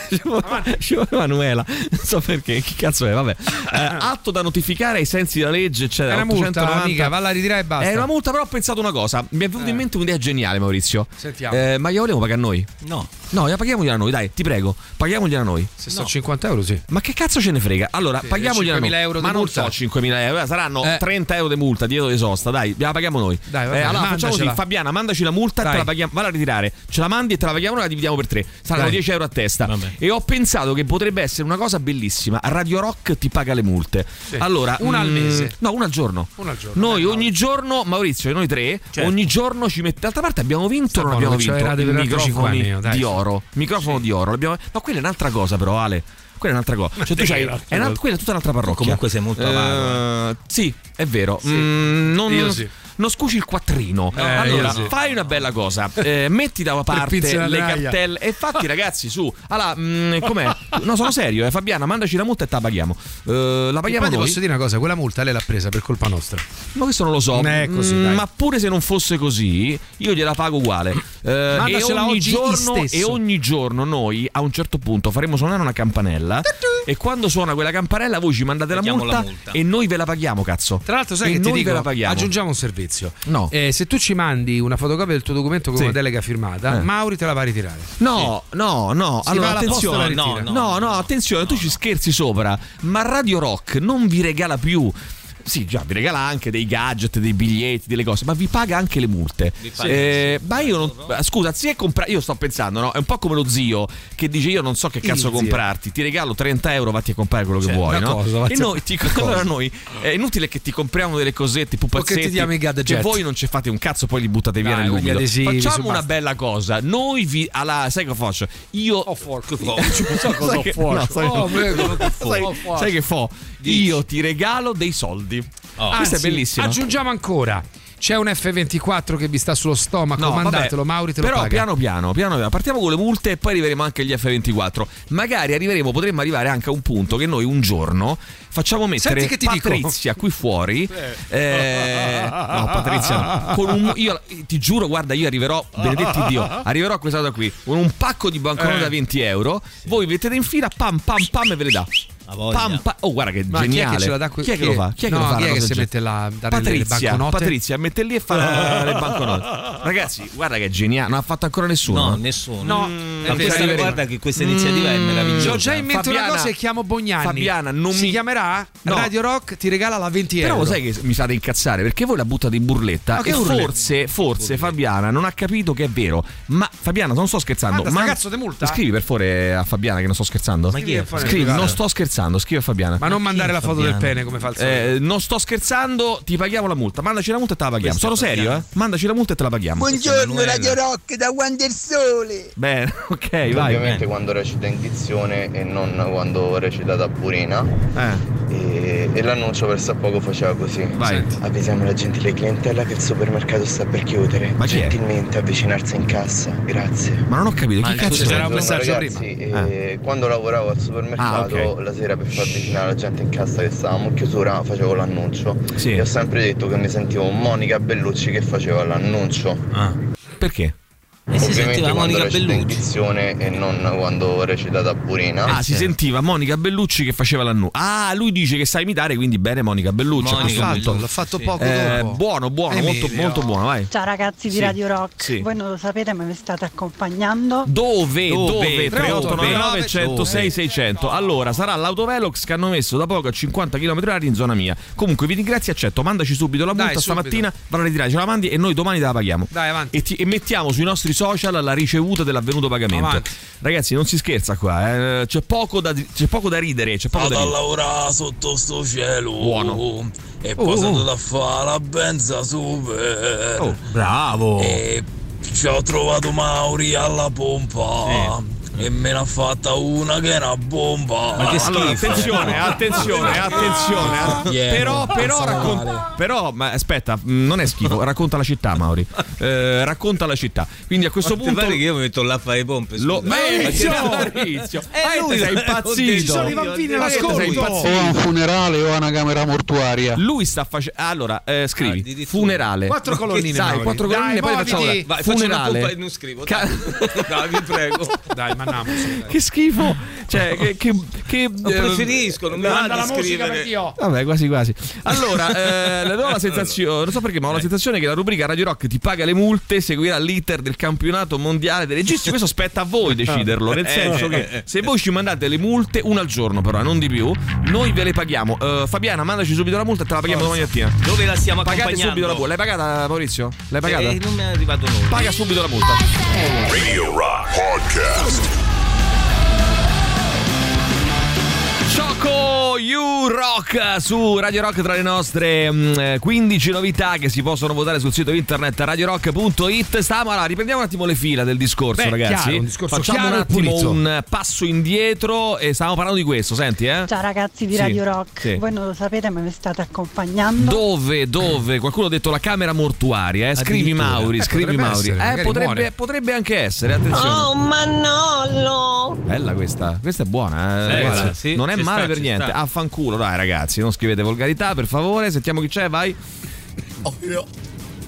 ci vuole Manuela. Non so perché, che cazzo è, vabbè. Eh, atto da notificare ai sensi della legge, eccetera. È una multa, 890. amica, valla a ritirare e basta. È una multa, però ho pensato una cosa. Mi è venuta in mente un'idea geniale, Maurizio. Sentiamo. Eh, ma gliela volevo pagare a noi? No. No, gliela paghiamogliela a noi, dai, ti prego. Paghiamogliela a noi. Se sono 50 euro, sì. Ma che cazzo ce ne frega? Allora, Sì, paghiamogliela noi. 5.000 euro Ma non multa. so 5.000 euro, saranno Eh. 30 euro di multa dietro di sosta, dai, la paghiamo noi. Dai, va Eh, allora facciamo così, mandacela. Fabiana, mandaci la multa e te Dai. la paghiamo, valla a ritirare. Ce la mandi e te la paghiamo noi, la dividiamo per tre. Saranno Dai. 10 euro a testa. E ho pensato che potrebbe essere una cosa bellissima. Radio Rock ti paga le multe. Sì. Allora, Una al mm, mese. No, una al giorno. Una al giorno. Noi ogni giorno, Maurizio e noi tre, Certo. ogni giorno ci mette. D'altra parte abbiamo vinto o non abbiamo vinto? c'avete I per altri cinque microfoni anni, dai. di oro. Microfono di oro. L'abbiamo- No, quella è un'altra cosa, però, Ale. Quella è un'altra cosa. Cioè, tu c'hai, è una- quella è tutta un'altra parrocchia. Comunque sei molto avaro, Eh, Sì, è vero. Mm, non, Io sì. Non scuci il quattrino. Eh, allora, sì. fai una bella cosa. Eh, metti da parte le cartelle. E fatti, ragazzi, su. Allora, mm, com'è? No, sono serio, eh, Fabiana, mandaci la multa e te la paghiamo. Eh, la paghiamo poi ti posso dire una cosa, quella multa lei l'ha presa per colpa nostra. Ma questo non lo so. Eh, così, Mm, dai. ma pure se non fosse così, io gliela pago uguale. Eh, e, ogni oggi giorno, stesso. e ogni giorno noi a un certo punto faremo suonare una campanella. E quando suona quella campanella, voi ci mandate la multa, la multa. e noi ve la paghiamo, cazzo. Tra l'altro, sai e che ti noi dico, ve la paghiamo. aggiungiamo un servizio. No. Eh, se tu ci mandi una fotocopia del tuo documento con Sì. una delega firmata, Eh. Mauri te la va a ritirare. No, no, no. Si allora attenzione. No, no, no, attenzione, tu ci scherzi sopra, ma Radio Rock non vi regala più. Sì, già, vi regala anche dei gadget, dei biglietti, delle cose, ma vi paga anche le multe. Eh, ma io non. Scusa, si è comprato. Io sto pensando, no? È un po' come lo zio che dice: Io non so che Il cazzo zio. comprarti, ti regalo 30 euro, vatti a comprare quello che Cioè, vuoi, una no? cosa, e a- noi, ti, allora noi è inutile che ti compriamo delle cosette, pupazzetti. che ti diamo i gadget. Che voi non ci fate un cazzo, poi li buttate via Dai, nell'umido. adesivi, Facciamo una basta. bella cosa. Noi vi. Alla, sai che faccio? Io. Che- Oh, forco. sai che fo? Io ti regalo dei soldi. Questa Anzi, è bellissima. Aggiungiamo ancora. C'è un F24 che vi sta sullo stomaco, No, mandatelo, vabbè, Mauri te lo però paga. piano piano, piano partiamo con le multe e poi arriveremo anche agli F24. Magari arriveremo, potremmo arrivare anche a un punto che noi un giorno facciamo mettere ti dico. Patrizia qui fuori. eh, no, Patrizia, no. con un, io ti giuro, guarda, io arriverò, benedetti Dio, arriverò a questa cosa qui con un pacco di banconote Eh. da 20 euro. Voi mettete in fila, pam pam pam e ve le dà. Voglia. Pam, pam. Oh, guarda che Ma chi è geniale. che ce la dà que- Chi è che lo fa? Chi è che no, lo fa? chi è una che si mette là a Patrizia? Patrizia mette lì e fa le banconote. Ragazzi, guarda che è geniale, non ha fatto ancora nessuno. No, nessuno. No, Mm, è questa- è vero. guarda che questa iniziativa è Mm. meravigliosa. Ho già in mente una Fabiana- cosa e chiamo Bognani. Fabiana, non si mi- chiamerà No. Radio Rock ti regala la 20 Però euro. lo sai che mi fate incazzare perché voi la buttate in burletta Ma che e urletta? forse, forse Fabiana non ha capito che è vero. Ma Fabiana, non sto scherzando. Ma cazzo di multa? Scrivi per favore a Fabiana che non sto scherzando. Ma chi è? Scrivi, non sto scherzando, scrivi a Fabiana. Ma non mandare la foto del Fabiana? pene come fa il. Eh, non sto scherzando, ti paghiamo la multa. Mandaci la multa e te la paghiamo. Questa Sono serio, eh? Mandaci la multa e te la paghiamo. Buongiorno. Radio Rock da quando il sole. Bene, ok, vai. Ovviamente quando recita in dizione e non quando recita da Purina. Eh, E, e l'annuncio verso a poco faceva così. vai. Avvisiamo la gentile clientela che il supermercato sta per chiudere. Ma chi è? Gentilmente avvicinarsi in cassa. Grazie. Ma non ho capito Ma chi il cazzo sarà un messaggio ragazzi, prima. eh, quando lavoravo al supermercato Ah, ok. la sera per far avvicinare la gente in cassa che stavamo in chiusura facevo l'annuncio. Sì. E ho sempre detto che mi sentivo Monica Bellucci che faceva l'annuncio. Ah. Perché? E si Ovviamente sentiva Monica Bellucci. e non quando recita da Purina. Ah, si sentiva Monica Bellucci che faceva l'annuncio. Ah, lui dice che sa imitare, quindi bene Monica Bellucci. a Monica punto. L'ho fatto poco Eh, dopo. buono, buono, molto, molto buono, vai. Ciao ragazzi di Sì, Radio Rock, sì. voi non lo sapete ma mi state accompagnando. Dove? Dove? Dove? 3899 Dove? 106 600. Allora, sarà l'autovelox che hanno messo da poco a 50 km h in zona mia. Comunque vi ringrazio accetto. Mandaci subito la Dai, multa subito. stamattina, vado a ritirare, ce la mandi e noi domani te la paghiamo. Dai, avanti. E, ti- e mettiamo sui nostri social la ricevuta dell'avvenuto pagamento. Avanti. Ragazzi, non si scherza qua, eh. c'è, poco da, c'è poco da ridere. C'è poco da Vado a ridere. lavorare sotto sto cielo. Buono. E poi Oh, sono andato a fare la benza super. Oh, Bravo. E ci ho trovato Mauri alla pompa. E me ne ha fatta una che era bomba. Ma che Allora, schifo. attenzione, attenzione, attenzione. eh. Pieno, Però, però, raccon- però, ma aspetta, mh, non è schifo. Racconta la città, Mauri. Eh, racconta la città. Quindi a questo Ti punto. pare che io mi metto là a fare le pompe? Lo? Maurizio! Ma Maurizio! Eh, Ma lui sei l'ha impazzito! Ci sono i Ma all'ascolto. impazzito? O a un funerale o a una camera mortuaria. Lui sta facendo. Allora, eh, scrivi: addirittura. funerale. Quattro colonnine, Dai, quattro colonnine, poi facciamo. Funerale. e non scrivo. Dai, vi prego. Dai, che schifo. Cioè, che. che, che Lo preferisco, non mi va Manda di la musica io. Vabbè, quasi quasi. Allora, eh, ho la sensazione, non so perché, ma ho la sensazione che la rubrica Radio Rock ti paga le multe, seguirà l'iter del campionato mondiale dei registi. Questo spetta a voi deciderlo. Nel Eh, senso eh, che eh. se voi ci mandate le multe, una al giorno, però, non di più, noi ve le paghiamo. Eh, Fabiana, mandaci subito la multa e te la paghiamo domani mattina. Dove la stiamo Pagate accompagnando? subito la multa. L'hai pagata, Maurizio? L'hai pagata? Eh, non mi è arrivato nulla. Paga subito la multa. Radio Rock Podcast. Shock Choco You Rock su Radio Rock tra le nostre mm, eh, 15 novità che si possono votare sul sito internet radiorock.it. Stiamo allora, riprendiamo un attimo le fila del discorso, Beh, ragazzi. chiaro, un discorso Facciamo un attimo pulito. un passo indietro e stiamo parlando di questo, senti, eh? Ciao ragazzi di Sì, Radio Rock, sì. voi non lo sapete ma mi state accompagnando. Dove, dove? Qualcuno ha detto la camera mortuaria, eh? Scrivi. Mauri, Eh, scrivi Mauri. essere, eh, potrebbe, potrebbe anche essere, attenzione. Oh Manolo! Bella questa, questa è buona, eh, Sì, sì, non è male per niente. sta. Affanculo, dai ragazzi, non scrivete volgarità, per favore. Sentiamo chi c'è, vai.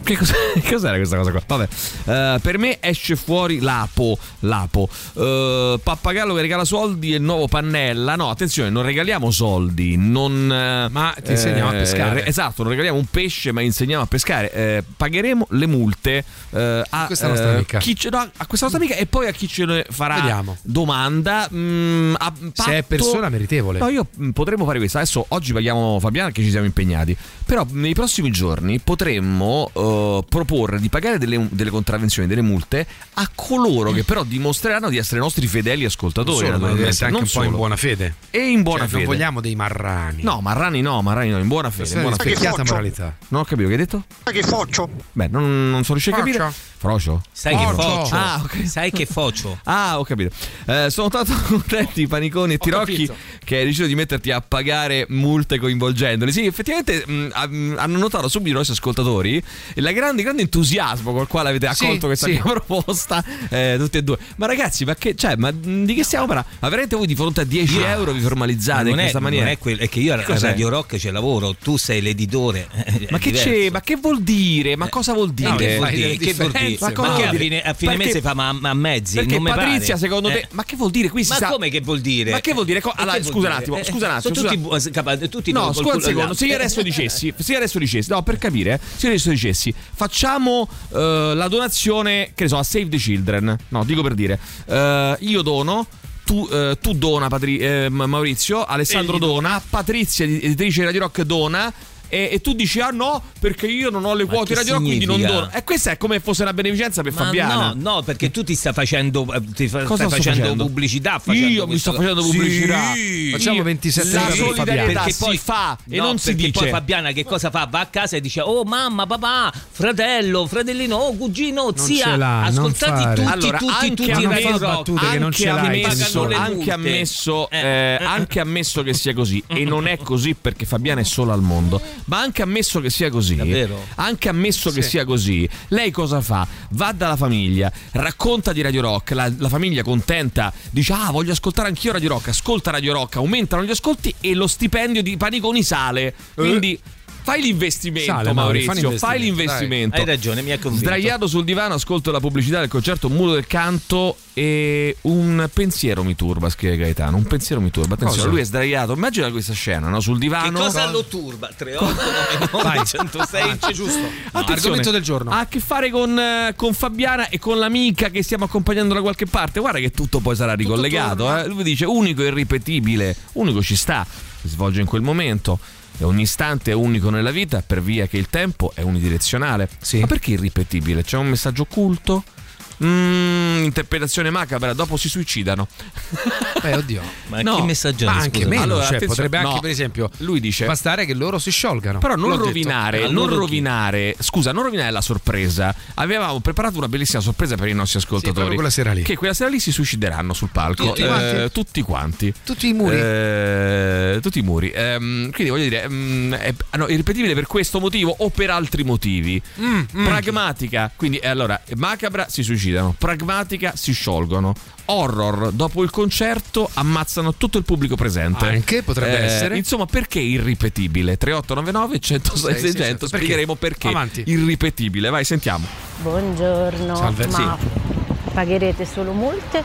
Che cos'è- cos'era questa cosa qua? Vabbè, Eh, per me esce fuori Lapo. Lapo. Eh, pappagallo che regala soldi e il nuovo Pannella. No, attenzione, non regaliamo soldi, non. eh, Ma ti insegniamo a pescare. re- esatto, non regaliamo un pesce, ma insegniamo a pescare. Eh, pagheremo le multe eh, a, Questa nostra amica. ce- no, a questa nostra amica e poi a chi ce ne farà Vediamo. domanda. mm, a Se è patto- persona meritevole. No, io mm, potremmo fare questo. Adesso oggi paghiamo Fabiana che ci siamo impegnati. Però nei prossimi giorni potremmo eh, proporre di pagare delle, delle contravvenzioni, delle multe a coloro che però dimostreranno di essere nostri fedeli ascoltatori. Solo, naturalmente. essere anche Non un po' in solo. buona fede. E in buona Cioè, fede. Non vogliamo dei marrani. No, Marrani no, Marrani no, in buona fede. In buona fede. moralità. Non ho capito che hai detto? Ma che faccio? Beh, non, non sono riuscito a capire. Frocio? Sai che Focio. focio? Ah, ok. Sai che focio? Ah, ho capito. Eh, sono tanto contenti Paniconi e Tirocchi che hai deciso di metterti a pagare multe coinvolgendoli. Sì, effettivamente mh, ha- mh, hanno notato subito i nostri ascoltatori il grande, grande entusiasmo col quale avete Sì, accolto questa sì. mia proposta, eh, tutti e due. Ma ragazzi, ma, che, cioè, ma di che stiamo parlando? Ma veramente voi di fronte a 10 euro vi formalizzate non in è, questa maniera? non è quello, è che io a? Radio Rock ci lavoro, tu sei l'editore. è Ma che, diverso. c'è, ma che vuol dire? Ma cosa vuol dire? No, che vuol dire? Che vuol dire? Ma, cosa che vuol a dire? fine, a fine Perché- mese fa ma, a mezzi? Perché non Patrizia, pare. secondo te, Eh. ma che vuol dire? Qui si Ma sta- come che vuol dire? Ma che vuol dire? Ma allora, scusa un attimo, Eh, scusa un attimo. Sono tutti, tutti No, scusa un secondo, se io adesso dicessi, se io adesso dicessi, no, per capire, eh, se io adesso dicessi, facciamo eh, la donazione, che ne so, a Save the Children. No, dico per dire, eh, io dono. Tu, eh, tu dona Patri- eh, Ma- Maurizio, Alessandro dona, Patrizia editrice di Radio Rock dona e, e tu dici ah no perché io non ho le quote Radio Rock quindi non dono e questa è come fosse una beneficenza per Ma Fabiana no, no, perché tu ti stai facendo, eh, ti fa- Cosa stai facendo, facendo? pubblicità. facendo Io mi sto facendo Sì. pubblicità. Facciamo Io- 27 la solidarietà. Perché si poi- fa e no, non si dice poi Fabiana che cosa fa? Va a casa e dice Oh mamma, papà, fratello, fratellino, oh cugino, zia ce l'ha, non Ascoltati tutti, Allora, tutti, anche tutti i Radio fa Rock. battute che non anche ce ammesso, anche ammesso, eh, eh, anche ammesso che sia così e non è così perché Fabiana è sola al mondo ma anche ammesso che sia così Davvero? anche ammesso che sia così lei cosa fa? va dalla famiglia racconta di Radio Rock la, la famiglia contenta dice ah voglio ascoltare anch'io Radio Rock ascolta Radio Rock aumentano gli ascolti e lo stipendio di Paniconi sale quindi Fai l'investimento, Sale, Maurizio. Fai l'investimento. l'investimento. Hai ragione, mi ha convinto. Sdraiato sul divano, ascolto la pubblicità del concerto Muro del Canto e un pensiero mi turba, scrive Gaetano. Un pensiero mi turba. Attenzione, Cosa? lui è sdraiato. Immagina questa scena, no? Sul Che divano. cosa lo turba? 3899 106 giusto. No, Attenzione, argomento del giorno. Ha a che fare con, eh, con Fabiana e con l'amica che stiamo accompagnando da qualche parte. Guarda che tutto poi sarà ricollegato. eh. Lui dice unico e irripetibile. Unico ci sta. Si svolge in quel momento. E ogni istante è unico nella vita per via che il tempo è unidirezionale. Sì. Ma perché irripetibile? C'è un messaggio occulto? Mm, interpretazione macabra, dopo si suicidano. Beh, oddio. Ma No, che messaggio Ma anche meno, Allora, cioè, potrebbe anche no. per esempio Lui dice bastare che loro si sciolgano. Però non L'ho detto. rovinare, A non loro chi? rovinare, scusa, non rovinare la sorpresa. Avevamo preparato una bellissima sorpresa per i nostri ascoltatori. proprio quella sera lì. Che quella sera lì si suicideranno sul palco. Tutti Eh, quanti? tutti quanti. Tutti i muri. Eh, tutti i muri. Ehm, quindi voglio dire, mm, è no, irripetibile per questo motivo o per altri motivi. Mm, Pragmatica, quindi eh, allora, macabra si suicidano, pragmatica si sciolgono. Horror, dopo il concerto ammazzano tutto il pubblico presente. Anche, potrebbe Eh, essere. Insomma, perché irripetibile? 3899 106 Sì, sì, 600 sì. spiegheremo perché. Avanti. Irripetibile, vai, sentiamo. Buongiorno. Salve. Ma pagherete solo multe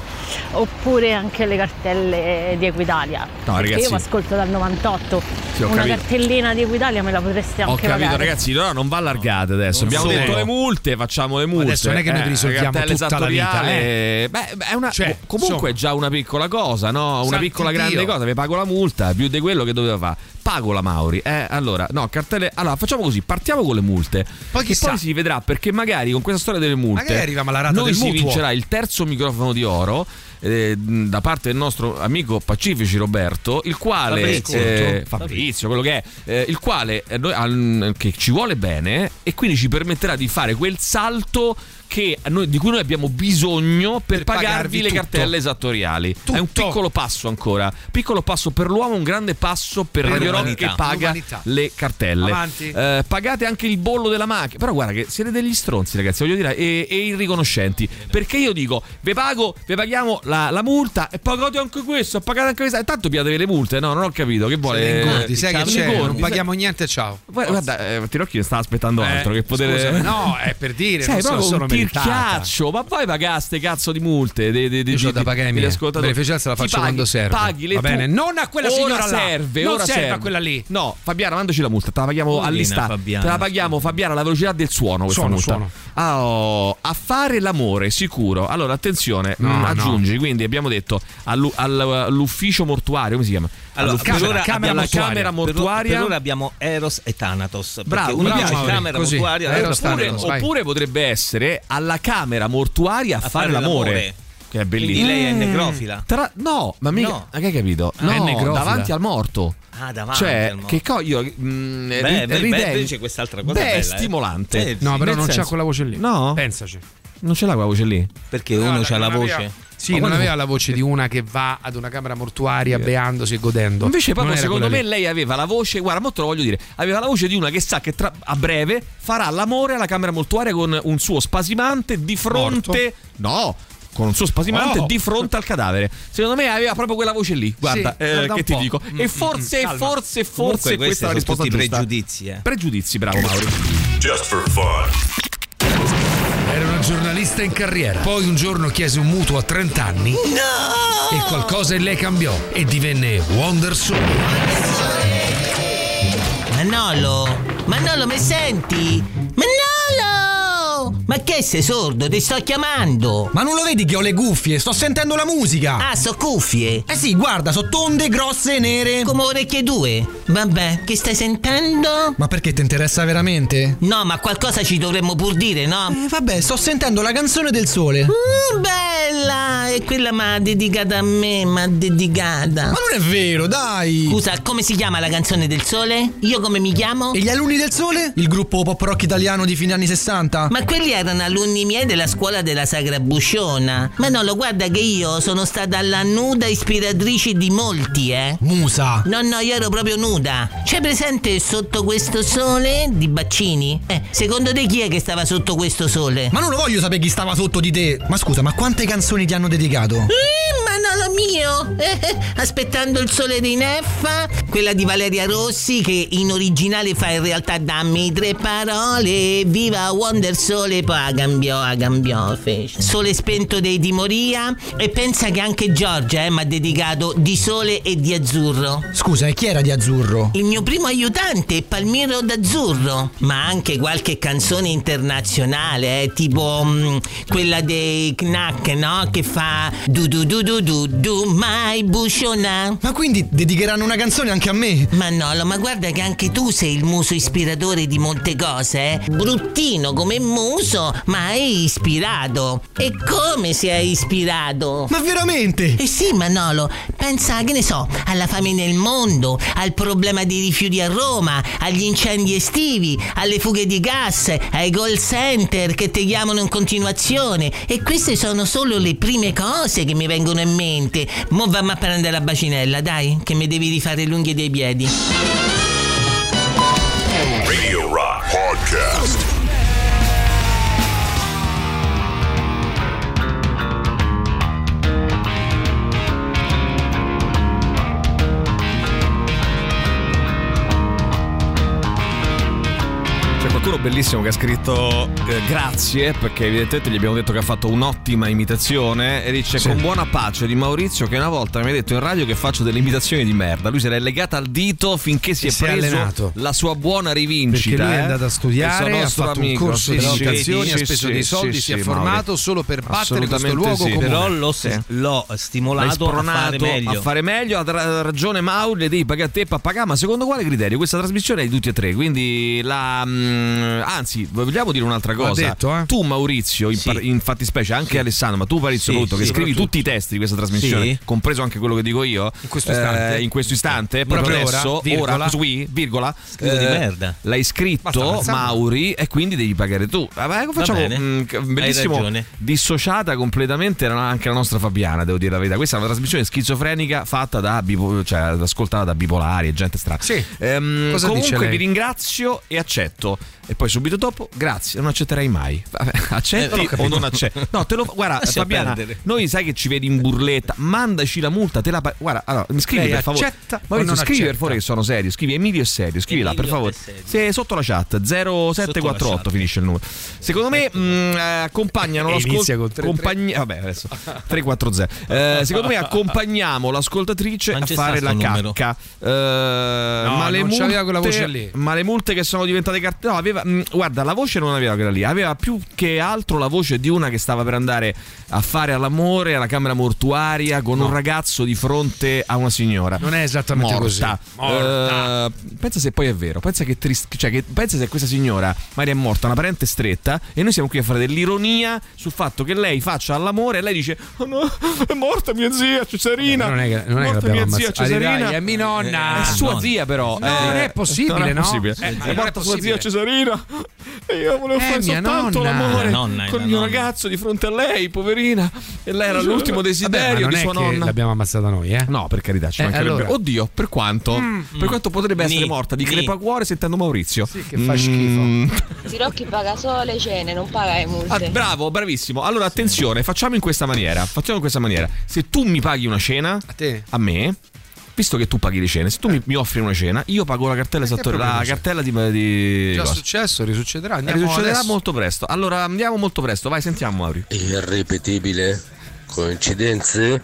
oppure anche le cartelle di Equitalia? No, Perché ragazzi- io ascolto dal 98, Sì, ho una capito. cartellina di Equitalia me la potreste Ho anche capito, pagare. ragazzi. Allora non va allargate adesso. Non Abbiamo solo. detto le multe, facciamo le multe. Adesso non è che noi ti risolviamo cartelle tutta la vita, Beh, beh, è una, Cioè, comunque insomma. è già una piccola cosa, no? Una Santi piccola Dio. grande cosa. Vi pago la multa, più di quello che doveva fare. Pago la Mauri. Eh, allora, no, cartelle. Allora, facciamo così: partiamo con le multe. Poi chissà. poi si vedrà perché magari con questa storia delle multe. Magari arriviamo alla rata noi del si mutuo. vincerà il terzo microfono di oro. eh, da parte del nostro amico Pacifici Roberto, il quale Fabrizio. eh, Fabrizio, quello che è, eh, il quale eh, noi- al- che ci vuole bene e quindi ci permetterà di fare quel salto che noi- di cui noi abbiamo bisogno per, Per pagarvi pagarvi le tutto. cartelle esattoriali. È un Tutto. piccolo passo ancora, piccolo passo per l'uomo, un grande passo per, Per Radio Rock che paga L'umanità. le cartelle. Eh, pagate anche il bollo della macchina. Però guarda che siete degli stronzi, ragazzi, voglio dire, e, e irriconoscenti. Perché io dico, vi pago, vi paghiamo la, la multa e pagate anche questo, pagate anche questa. E tanto piatevi le multe, no? Non ho capito. Che vuole? Ingordi, sai che c'è? Non sai- paghiamo niente, ciao. Guarda, eh, Tirocchi stava aspettando Eh, altro che potere. scusami, no, è per dire, Sei non so, proprio sono tirchiaccio, ma poi pagaste cazzo di multe. De, de, de, Io di- da pagare ascoltatori. Beneficenza la faccio paghi- quando serve. Paghi le Va tu- bene, non a quella ora signora là. serve, Non ora serve a serve. quella lì. No, Fabiana, mandaci la multa. Te la paghiamo Poverina all'istante. Fabiana. Te la paghiamo, Fabiana, alla velocità del suono. Questa Suono, multa. suono. Oh, a fare l'amore, sicuro. Allora, attenzione, No, mm, no. aggiungi. Quindi abbiamo detto allu- al- all'ufficio mortuario, come si chiama? Allora, All'ufficio- per ora camera, abbiamo- camera per- mortuaria. Per, ora abbiamo Eros e Thanatos. Bravo, uno bravo, dice Mauri, camera così. mortuaria, Eros, oppure, Thanatos, oppure potrebbe essere alla camera mortuaria a, A fare, fare l'amore. l'amore. Che è Quindi bellissimo. lei è necrofila. Tra- no, ma mica. No. Ma che hai capito? Ah, è no, necrofila. davanti al morto. Ah, davanti Cioè, al morto. che co- io. mm, Beh, ri- beh, invece quest'altra cosa Beh, è eh. stimolante. Eh, No, però nel non c'ha senso- quella voce lì. No? Pensaci. Non ce l'ha quella voce lì. Perché uno c'ha la voce. Sì, non aveva la voce di una che va ad una camera mortuaria beandosi e godendo. Invece, proprio secondo me, lì. lei aveva la voce. Guarda, mo te lo voglio dire. Aveva la voce di una che sa che tra- a breve farà l'amore alla camera mortuaria con un suo spasimante di fronte. No! Con un suo spasimante Oh. di fronte al cadavere. Secondo me aveva proprio quella voce lì. Guarda, Sì, eh, guarda che ti dico. Mm, e mm, forse, mm, calma. forse, forse questi questa è la risposta tutti giusta. pregiudizi, eh. Pregiudizi, bravo Mauri. Just for fun. Era una giornalista in carriera. Poi un giorno chiese un mutuo a 30 anni. E qualcosa in lei cambiò e divenne Wonder Soul. Manolo, Manolo, mi senti? Manolo! Ma che sei sordo? Ti sto chiamando! Ma non lo vedi che ho le cuffie? Sto sentendo la musica! Ah, so cuffie! Eh sì, guarda, so tonde, grosse e nere! Come orecchie due! Vabbè, che stai sentendo? Ma perché ti interessa veramente? No, ma qualcosa ci dovremmo pur dire, no? Eh, vabbè, sto sentendo la canzone del sole. Mm, bella! E quella mi ha dedicata a me, mi ha dedicata. Ma non è vero, dai! Scusa, come si chiama la canzone del sole? Io come mi chiamo? E gli alunni del sole? Il gruppo pop rock italiano di fine anni 60? Ma quelli erano alunni miei della scuola della Sagra Busciona. Manolo, guarda che io sono stata la nuda ispiratrice di molti, eh. Musa! No, no, io ero proprio nuda. C'è presente sotto questo sole di Baccini? Eh, secondo te chi è che stava sotto questo sole? Ma non lo voglio sapere chi stava sotto di te! Ma scusa, ma quante canzoni ti hanno dedicato? Eh, Manolo mio! Eh, eh, aspettando il sole di Neffa, quella di Valeria Rossi che in originale fa in realtà dammi tre parole, viva Wonder Sole, poi a cambiò, a cambiò, fece. Sole spento dei di Moria e pensa che anche Giorgia eh, mi ha dedicato di sole e di azzurro. Scusa, e chi era di azzurro? Il mio primo aiutante Palmiro d'Azzurro, ma anche qualche canzone internazionale, eh, tipo mm, quella dei Knack, no? Che fa du du du du du du mai busciona. Ma quindi dedicheranno una canzone anche a me? Manolo, ma guarda che anche tu sei il muso ispiratore di molte cose, eh? Bruttino come muso, ma è ispirato. E come si è ispirato? Ma veramente? Eh sì, Manolo, pensa, che ne so, alla fame nel mondo, al problema dei rifiuti a Roma, agli incendi estivi, alle fughe di gas, ai call center che ti chiamano in continuazione. E queste sono solo le prime cose che mi vengono in mente. Mo vammo a prendere la bacinella, dai, che mi devi rifare le unghie dei piedi. Radio Rock Podcast. Bellissimo che ha scritto eh, grazie perché evidentemente gli abbiamo detto che ha fatto un'ottima imitazione e dice Sì. con buona pace di Maurizio che una volta mi ha detto in radio che faccio delle imitazioni di merda. Lui se l'è legata al dito finché si E è si è allenato. la sua buona rivincita. Perché lui è eh. andato a studiare, ha fatto un amico, corso sì, di imitazioni, sì, ha speso sì, dei soldi, sì, si è formato Mauri. solo per battere questo luogo sì. comune. Però l'ho, Sì. l'ho stimolato a fare meglio. a fare meglio, ha ra- ragione Mauri, le devi pagare a te papà, ma secondo quale criterio? Questa trasmissione è di tutti e tre, quindi la mm, anzi, vogliamo dire un'altra cosa. detto, eh? Tu Maurizio, in, Sì. par- in fattispecie anche Alessandro, ma tu Maurizio Sì, soprattutto, che sì, scrivi tutti i testi di questa trasmissione, Sì. compreso anche quello che dico io. In questo istante. eh, in questo istante, Proprio adesso, virgola. ora, qui, virgola. Merda. L'hai Basta, scritto Alessandro. Mauri e quindi devi pagare tu. Vabbè, facciamo bene. mm, bellissimo dissociata completamente era anche la nostra Fabiana, devo dire la verità. Questa è una trasmissione schizofrenica fatta da bipo- cioè ascoltata da bipolari e gente strana. Sì. Ehm, Cosa dice comunque lei? vi ringrazio e accetto. E poi subito dopo, grazie, non accetterei mai. Vabbè, accetti Eh, o non accetti? No, te lo guarda, Lascia Fabiana, perdere. noi sai che ci vedi in burletta, mandaci la multa, te la pa- Guarda, allora, mi scrivi Lei per favore. accetta Maurizio, non scrivi per favore che sono serio, scrivi Emilio è serio, scrivi là per favore. Se è sotto la chat 0748 chat. finisce il numero. Secondo me mh, eh, accompagnano E l'ascolto inizia con tre, compagni- vabbè, adesso 340. Eh, secondo me accompagniamo l'ascoltatrice a fare la numero. cacca. Eh, ma le multe, c'aveva quella voce lì. Ma le multe che sono diventate carte. No, aveva. Mh, guarda, la voce non aveva quella lì. Aveva più che altro la voce di una che stava per andare a fare all'amore alla camera mortuaria con un ragazzo di fronte a una signora. Non è esattamente morta. così. Morta. Eh, pensa se poi è vero. Pensa che, trist- cioè che pensa se questa signora magari è morta, una parente stretta, e noi siamo qui a fare dell'ironia sul fatto che lei faccia all'amore e lei dice: Oh no, è morta mia zia Cesarina. Non è che, non è che morta l'abbiamo mia zia Cesarina. dai, è mia nonna. È sua no. zia, però. No, non è possibile, non è no? possibile. Eh, è morta sua zia. Cesarina. E io volevo È fare mia soltanto nonna. l'amore La nonna con il mio nonna. ragazzo di fronte a lei, poverina. E lei era l'ultimo Vabbè, desiderio ma non di è sua che nonna. l'abbiamo ammazzata noi, eh? No, per carità, ci Eh, mancherebbe. allora. Oddio, per quanto? Per quanto potrebbe essere Ni. morta di Ni. crepacuore sentendo Maurizio. Sì, che fa schifo. Mm. Sirocchi paga solo le cene, non paga le multe. Ah, bravo, bravissimo. Allora, attenzione, facciamo in questa maniera. Facciamo in questa maniera. Se tu mi paghi una cena, A te? a me, visto che tu paghi le cene, se tu mi, mi offri una cena, io pago la cartella, che esatto, problema la c'è? cartella di. di Già cosa. successo, risuccederà. Eh, Andiamo succederà adesso. molto presto. Allora andiamo molto presto. Vai, sentiamo Mauri. Irripetibile. Coincidenze?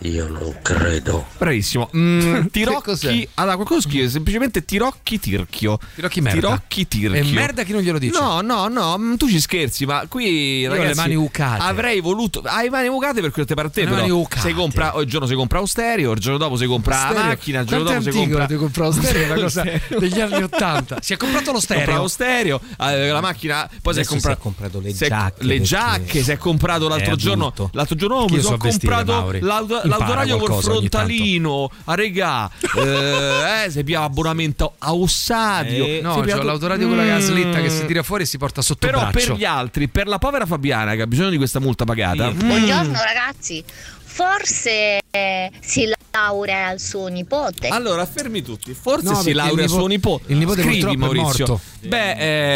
Io non credo. Bravissimo. Mm, Che tirocchi. cos'è? Allora, qualcuno scrive semplicemente tirocchi tirchio. Tirocchi merda. Tirocchi tirchio. E merda chi non glielo dice? No, no, no, mm, tu ci scherzi, ma qui ho ragazzi, le mani ucate. Avrei voluto Hai le mani ucate per quelle parte te, Le però. mani ucate. Sei compra il giorno si compra Austerio, il giorno dopo si compra la Stereo. macchina, il giorno Quanto dopo si compra lo stereo, è una cosa Stereo. degli anni 80. Si è comprato lo Si compra stereo. lo stereo, eh, la macchina, poi si è, compra- si è comprato le giacche, le perché giacche, si è comprato l'altro è giorno. L'altro giorno Io mi so sono comprato l'auto- l'autoradio col frontalino a regà. eh, eh, se pigliava abbonamento a Ossadio. Eh, No, pigliava- l'autoradio con la gaslitta che Mm. si tira fuori e si porta sotto Però braccio. per gli altri, per la povera Fabiana che ha bisogno di questa multa pagata, Sì. mm, Buongiorno ragazzi, forse eh, si laurea al suo nipote. Allora, fermi tutti. Forse No, si il laurea nipo- suo nipote. il nipote Scrivi, Maurizio. morto. Beh,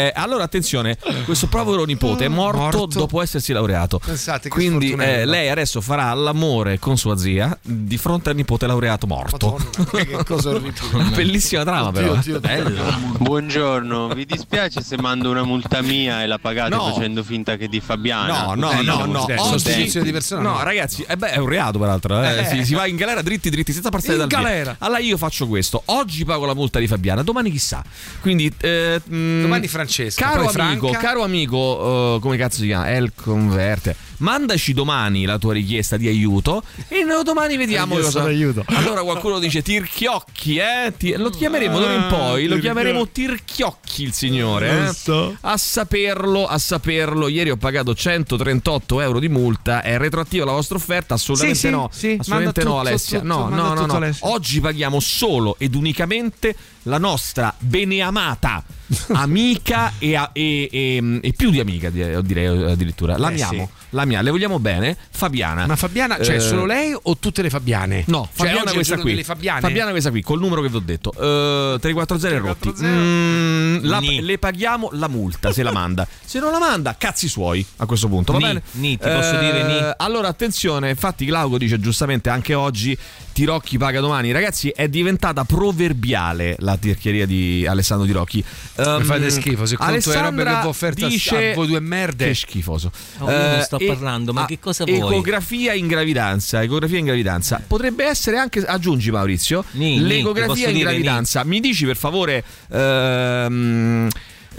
eh, allora attenzione, questo povero nipote è morto, Morto. dopo essersi laureato. Pensate che Quindi eh, lei adesso farà l'amore con sua zia di fronte al nipote laureato morto. Madonna, che cosa orribile. Bellissima trama, però. Oddio, eh. oddio. Buongiorno, vi dispiace se mando una multa mia e la pagate No. facendo finta che di Fabiana? No, no, Eh, no, siamo no. stessi. Oggi- di persona, No, no. ragazzi, eh beh, è un reato peraltro. eh. Eh. Si, si va in galera dritti, dritti, senza passare In dal via. galera. Allora io faccio questo. Oggi pago la multa di Fabiana, domani chissà. Quindi, eh, mm, Domani Francesca, Caro amico, Franca. caro amico, eh, come cazzo si chiama? El Converte. Mandaci domani la tua richiesta di aiuto e noi domani vediamo cosa. d'aiuto. Allora qualcuno dice Tirchiocchi, eh? Ti- lo chiameremo d'ora in poi, lo chiameremo Tirchiocchi il signore. eh? A saperlo, a saperlo, ieri ho pagato 138 euro di multa. È retroattiva la vostra offerta? Assolutamente Sì, no. sì, Assolutamente no, tutto, Alessia. tutto, no, no, no, no. Alessia. Oggi paghiamo solo ed unicamente la nostra beneamata amica e, a- e- e- e più di amica, di- direi addirittura. L'amiamo, sì. La mia, le vogliamo bene. Fabiana. Ma Fabiana, cioè Eh, solo lei o tutte le Fabiane? No, Cioè, Fabiana questa qui. Fabiana questa qui, col numero che vi ho detto. Eh, 340 e rotti. 340. Mm, la- le paghiamo la multa se la manda. Se non la manda, cazzi suoi a questo punto. Va Ni, bene? ni, ti posso dire ni? Allora, attenzione, infatti Glauco dice giustamente anche oggi Tirocchi paga domani. Ragazzi, è diventata proverbiale la tirchieria di Alessandro Tirocchi. Mi Ehm, fate schifo, se conto le robe che vi ho offerto a- dice a voi due merde. Che schifoso. Oh, non Eh, sto e- parlando, ma ah, che cosa vuoi? Ecografia in gravidanza. Ecografia in gravidanza. Potrebbe essere anche, aggiungi Maurizio, Ni, ni, l'ecografia posso in gravidanza. Mi dici per favore... ehm,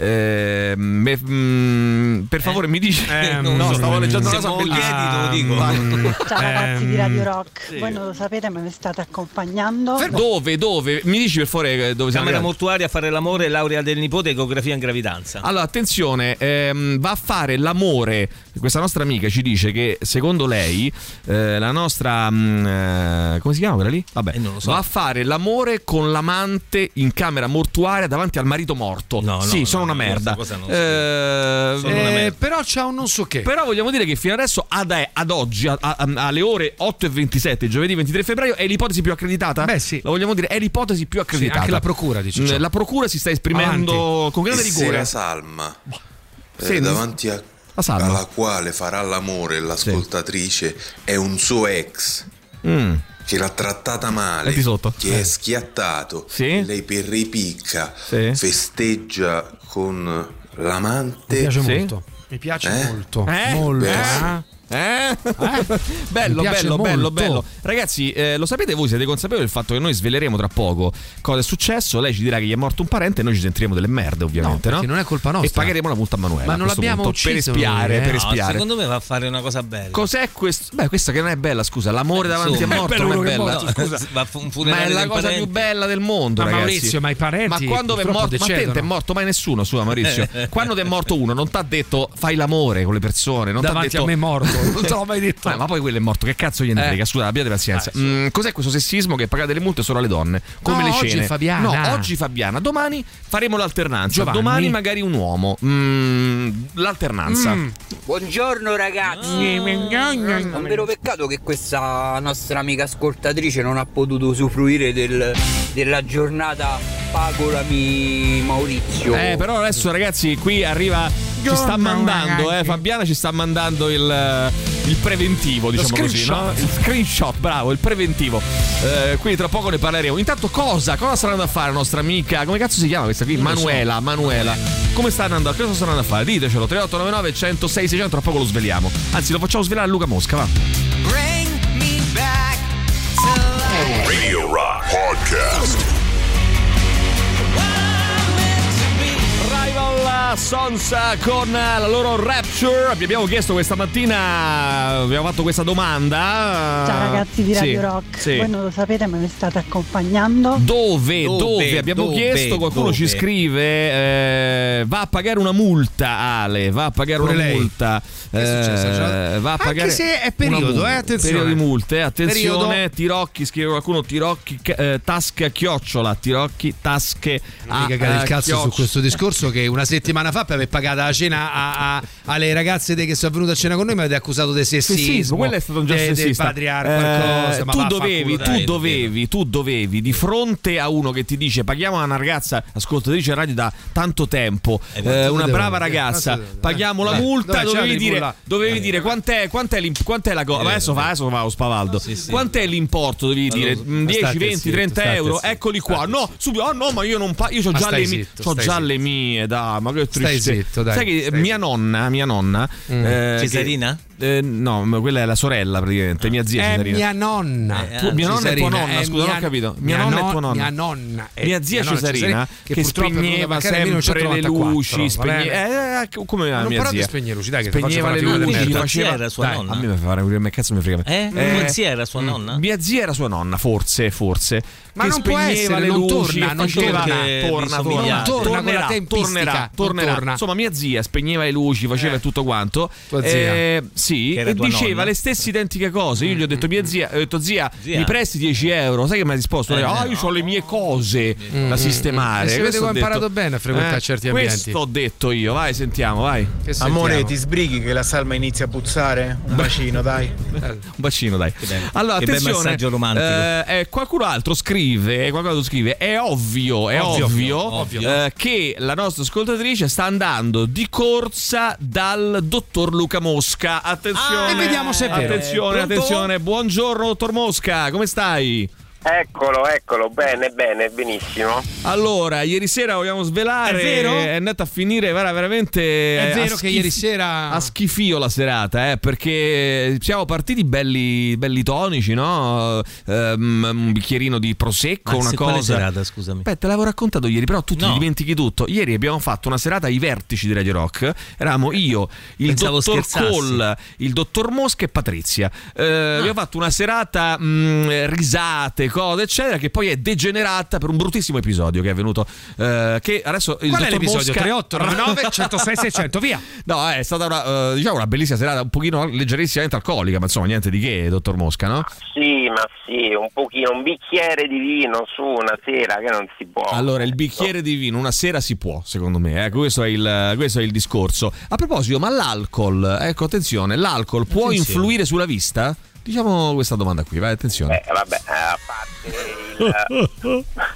ehm, me- mm, per favore mi dici non no so. stavo leggendo una cosa bellissima te lo dico. Ciao ragazzi di Ehm, Radio Rock, voi non lo sapete ma mi state accompagnando. dove dove mi dici per favore eh, dove siamo Camera mortuaria a fare l'amore, laurea del nipote, ecografia in gravidanza. Allora, attenzione, ehm, va a fare l'amore. Questa nostra amica ci dice che secondo lei, eh, la nostra. mm, eh, come si chiama quella lì? Vabbè, so. va a fare l'amore con l'amante in camera mortuaria davanti al marito morto. No, sì, no, sono no, una no, merda. non Eh, Sono una eh, merda. Però c'ha un non so che. però vogliamo dire che fino adesso, ad, ad oggi, a- a- alle ore 8 e 27, giovedì 23 febbraio, è l'ipotesi più accreditata? Beh, sì. La vogliamo dire, è l'ipotesi più accreditata. anche la procura dice Mm. La procura si sta esprimendo con grande rigore. la salma eh, Sì, davanti a. alla quale farà l'amore l'ascoltatrice è un suo ex Mm. che l'ha trattata male, che è schiattato, Sì. lei per ripicca Sì. festeggia con Mi l'amante. piace Sì? molto. Mi piace Eh? molto. Eh? Molto. Beh, eh? Eh? Bello, bello, bello, molto. bello. Ragazzi, eh, lo sapete voi? Siete consapevoli del fatto che noi sveleremo tra poco cosa è successo? Lei ci dirà che gli è morto un parente e noi ci sentiremo delle merde, ovviamente, no? perché non è colpa nostra. E pagheremo la multa a Manuela. Ma non l'abbiamo punto, ucciso per espiare, eh? per No, espiare. secondo me va a fare una cosa bella. Cos'è questo? Beh, questa che non è bella, scusa. L'amore davanti Insomma, a morto è bello non è bella. morto, scusa. Ma è la cosa parente. più bella del mondo, Ma ragazzi. Maurizio, ma i parenti Ma quando è morto, ma te è morto mai nessuno, scusa Maurizio. quando ti è morto uno, non ti ha detto fai l'amore con le persone, non t'ha Davanti detto a me è morto. Non te l'ho mai detto. Ma, ma poi quello è morto, che cazzo gliene Eh. frega? Scusa, abbiate pazienza. Mm, cos'è questo sessismo che pagate le multe solo alle donne? Come No, le oggi cene? è Fabiana. No, oggi Fabiana. Domani faremo l'alternanza. Giovanni. Domani magari un uomo. Mm, l'alternanza. Mm. Buongiorno ragazzi. Un vero peccato che questa nostra amica ascoltatrice non ha potuto usufruire del- della giornata Pagolami Maurizio. Eh, però adesso ragazzi, qui arriva. Ci sta mandando, eh, Fabiana ci sta mandando il, il preventivo, diciamo così, no? screenshot. Il screenshot, bravo, il preventivo. Eh, quindi tra poco ne parleremo. Intanto cosa? Cosa sta andando a fare la nostra amica? Come cazzo si chiama questa qui? Manuela, Manuela. Come sta andando? Che cosa sta andando a fare? Ditecelo, 3899 106 600, tra poco lo sveliamo. Anzi, lo facciamo svelare a Luca Mosca, va. Radio Rock Podcast. Rival Sons con la loro Rapture. Vi abbiamo chiesto questa mattina, abbiamo fatto questa domanda. Ciao ragazzi di Radio Sì, Rock, sì. voi non lo sapete ma mi state accompagnando. Dove, dove, Dove, Abbiamo dove, chiesto, qualcuno dove? ci scrive, eh, va a pagare una multa, Ale, va a pagare Pure una lei. multa. Che è successo? eh, Cioè, va a anche pagare se è periodo, multa. eh, attenzione. Periodo di multe, attenzione, Periodo. Tirocchi, scrive qualcuno, Tirocchi, eh, tasche a chiocciola, Tirocchi, tasche Non a mi cagate il eh, cazzo su chiocciola. questo discorso che una settimana fa per aver pagato la cena a- a- alle ragazze che sono venute a cena con noi mi avete accusato di sessismo. Sessismo, quello è stato un gesto sessista. patriar- Eh, tu dovevi, dai. tu dovevi, tu dovevi di fronte a uno che ti dice paghiamo una ragazza ascoltatrice radio da tanto tempo, Eh, eh, una brava ragazza, paghiamo la eh, multa, dovevi dire, dovevi Eh. dire quant'è, quant'è, quant'è la cosa, adesso fa, adesso fa lo spavaldo, quant'è l'importo, dovevi dire lo- mm, 10, state 20, zitto, 30 state euro, eccoli qua, no, subito, oh no ma io non pago, io ho già, le mie, stai già le mie, dai, ma che Stai zitto, dai, Sai che mia nonna, mia nonna, Mm. eh, che- Cesarina? Eh, no, quella è la sorella praticamente, mia zia È Cesarina. mia nonna. Eh, Tu- mia nonna è tua Cesarina, nonna, è scusa, non mia- ho capito. Mia, mia nonna no- è tua nonna. Mia nonna è- mia zia mia nonna Cesarina che, venuta spegneva sempre le 1994, luci, spegneva, eh, eh, come Ma non mia zia. spegnere luci, dai, che spegneva le luci, faceva era sua Dai, nonna? A me mi fa fare un cazzo mi frega. Eh? Tua zia era sua nonna? Mia zia era sua nonna, forse, forse. Ma che non può spegneva essere, le non luci, torna, non faceva- torna. torna, torna, Non torna con la tornerà, tempistica, tornerà, non. Insomma, mia zia spegneva le luci, faceva Eh. tutto quanto. Tua zia. Eh, sì, e diceva nonna? le stesse identiche cose. Io gli ho detto, mia zia, ho detto, zia, Zia. mi presti 10 euro? Sai che mi ha risposto? Eh, Lei, ah, no. io ho le mie cose da sistemare. E si vede Questo che ho imparato detto. bene a frequentare Eh, certi ambienti. Questo ho detto io, vai, sentiamo, vai. Che Amore, sentiamo? ti sbrighi che la salma inizia a puzzare? Un bacino, dai. Un bacino, dai. Allora, Che bel attenzione. messaggio romantico. eh, eh, qualcun altro scrive, qualcun altro scrive, è ovvio, è Ovvio, ovvio, ovvio. eh, che la nostra ascoltatrice sta andando di corsa dal dottor Luca Mosca. attenzione. E vediamo se è vero. Attenzione, Pronto? attenzione. Buongiorno, dottor Mosca, come stai? Eccolo, eccolo, bene, bene, benissimo. Allora, ieri sera vogliamo svelare. È vero? È andata a finire guarda, veramente. È a vero che ieri sera- A schifio la serata, eh, perché siamo partiti belli, belli tonici, no? Ehm, un bicchierino di prosecco, Ma una cosa. serata, scusami? Beh, te l'avevo raccontato ieri, però tu ti No. dimentichi tutto. Ieri abbiamo fatto una serata ai vertici di Radio Rock. Eravamo io, il Pensavo dottor. Cole, il dottor Mosca e Patrizia. Eh, Ah. Abbiamo fatto una serata, mh, risate, cose, eccetera, che poi è degenerata per un bruttissimo episodio che è avvenuto. eh, che adesso il Qual è l'episodio? Mosca... 3899 106 600, via. No, è stata una, eh, diciamo una bellissima serata, un pochino leggerissimamente alcolica, ma insomma, niente di che, dottor Mosca, no? Sì, ma sì, un pochino, un bicchiere di vino su una sera che non si può. Allora, il bicchiere di vino una sera si può, secondo me, ecco, questo, è il, questo è il discorso. A proposito, ma l'alcol, ecco, attenzione, l'alcol può Attenzione. influire sulla vista? Diciamo questa domanda qui, vai, attenzione. Eh, vabbè, eh, a parte il...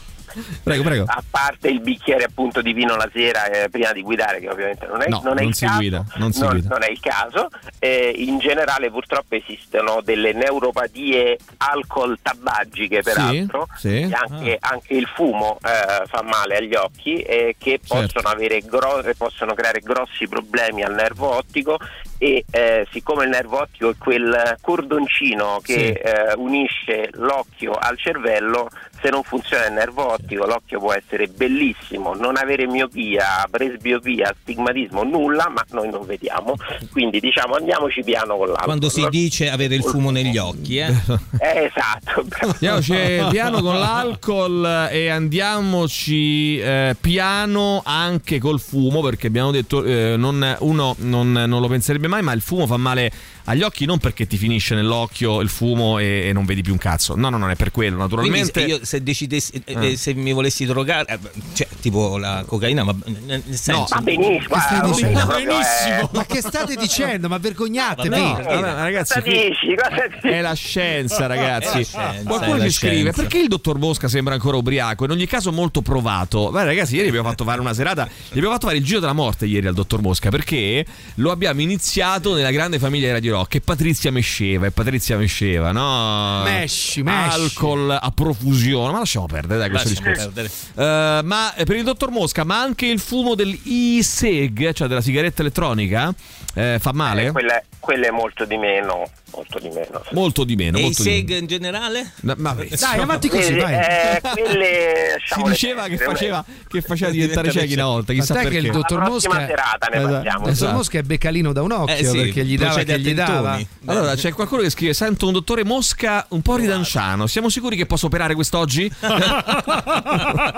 Prego, prego. A parte il bicchiere appunto di vino la sera eh, prima di guidare, che ovviamente non è, No, non è non il si caso, guida, non si non, guida. non è il caso. Eh, in generale purtroppo esistono delle neuropatie alcol tabaggiche peraltro, sì. e anche, anche il fumo eh, fa male agli occhi e che Certo. possono, avere gro- possono creare grossi problemi al nervo ottico e eh, siccome il nervo ottico è quel cordoncino che Sì. eh, unisce l'occhio al cervello, se non funziona il nervo ottico l'occhio può essere bellissimo, non avere miopia, presbiopia, astigmatismo, nulla, ma noi non vediamo. Quindi diciamo andiamoci piano con l'alcol. Quando si dice avere il fumo negli occhi, eh? Eh, esatto. Andiamoci piano con l'alcol e andiamoci eh, piano anche col fumo perché abbiamo detto eh, non- uno non, non lo penserebbe mai ma il fumo fa male agli occhi non perché ti finisce nell'occhio il fumo e, e non vedi più un cazzo no no non è per quello Quindi naturalmente se io se decidessi eh, Eh. eh, se mi volessi drogare eh, cioè tipo la cocaina ma nel senso va benissimo, Che dicendo? proprio, eh. Ma che state dicendo? Ma vergognatevi. No, vabbè, ragazzi, Cosa qui- dici? È la scienza, ragazzi. La scienza, Qualcuno ci scrive: scienza. perché il dottor Mosca sembra ancora ubriaco? In ogni caso, molto provato. Beh, ragazzi, ieri abbiamo fatto fare una serata. Gli abbiamo fatto fare il giro della morte ieri al dottor Mosca perché lo abbiamo iniziato nella grande famiglia di Radio Rock. E Patrizia mesceva, e Patrizia mesceva, no? Mesci, mesci. Alcol a profusione. Ma lasciamo perdere, dai, questo discorso. Eh, ma per il dottor Mosca, ma anche il fumo dell'e-seg, cioè della sigaretta elettronica, eh, fa male? Eh, quella, quella è molto di meno, molto di meno. Molto di meno. e i molto di seg in generale? No, ma- Dai, avanti così, Eh, vai. eh, quelle, si lasciamole diceva che faceva, che faceva diventare ciechi una volta, chissà Tant'è che perché. il dottor Mosca serata ne Esatto. parliamo. Il dottor Esatto. Mosca è beccalino da un occhio Eh sì, perché gli dava che gli dava. Allora c'è qualcuno che scrive: Sento un dottore Mosca un po' ridanciano. Siamo sicuri che posso operare quest'oggi?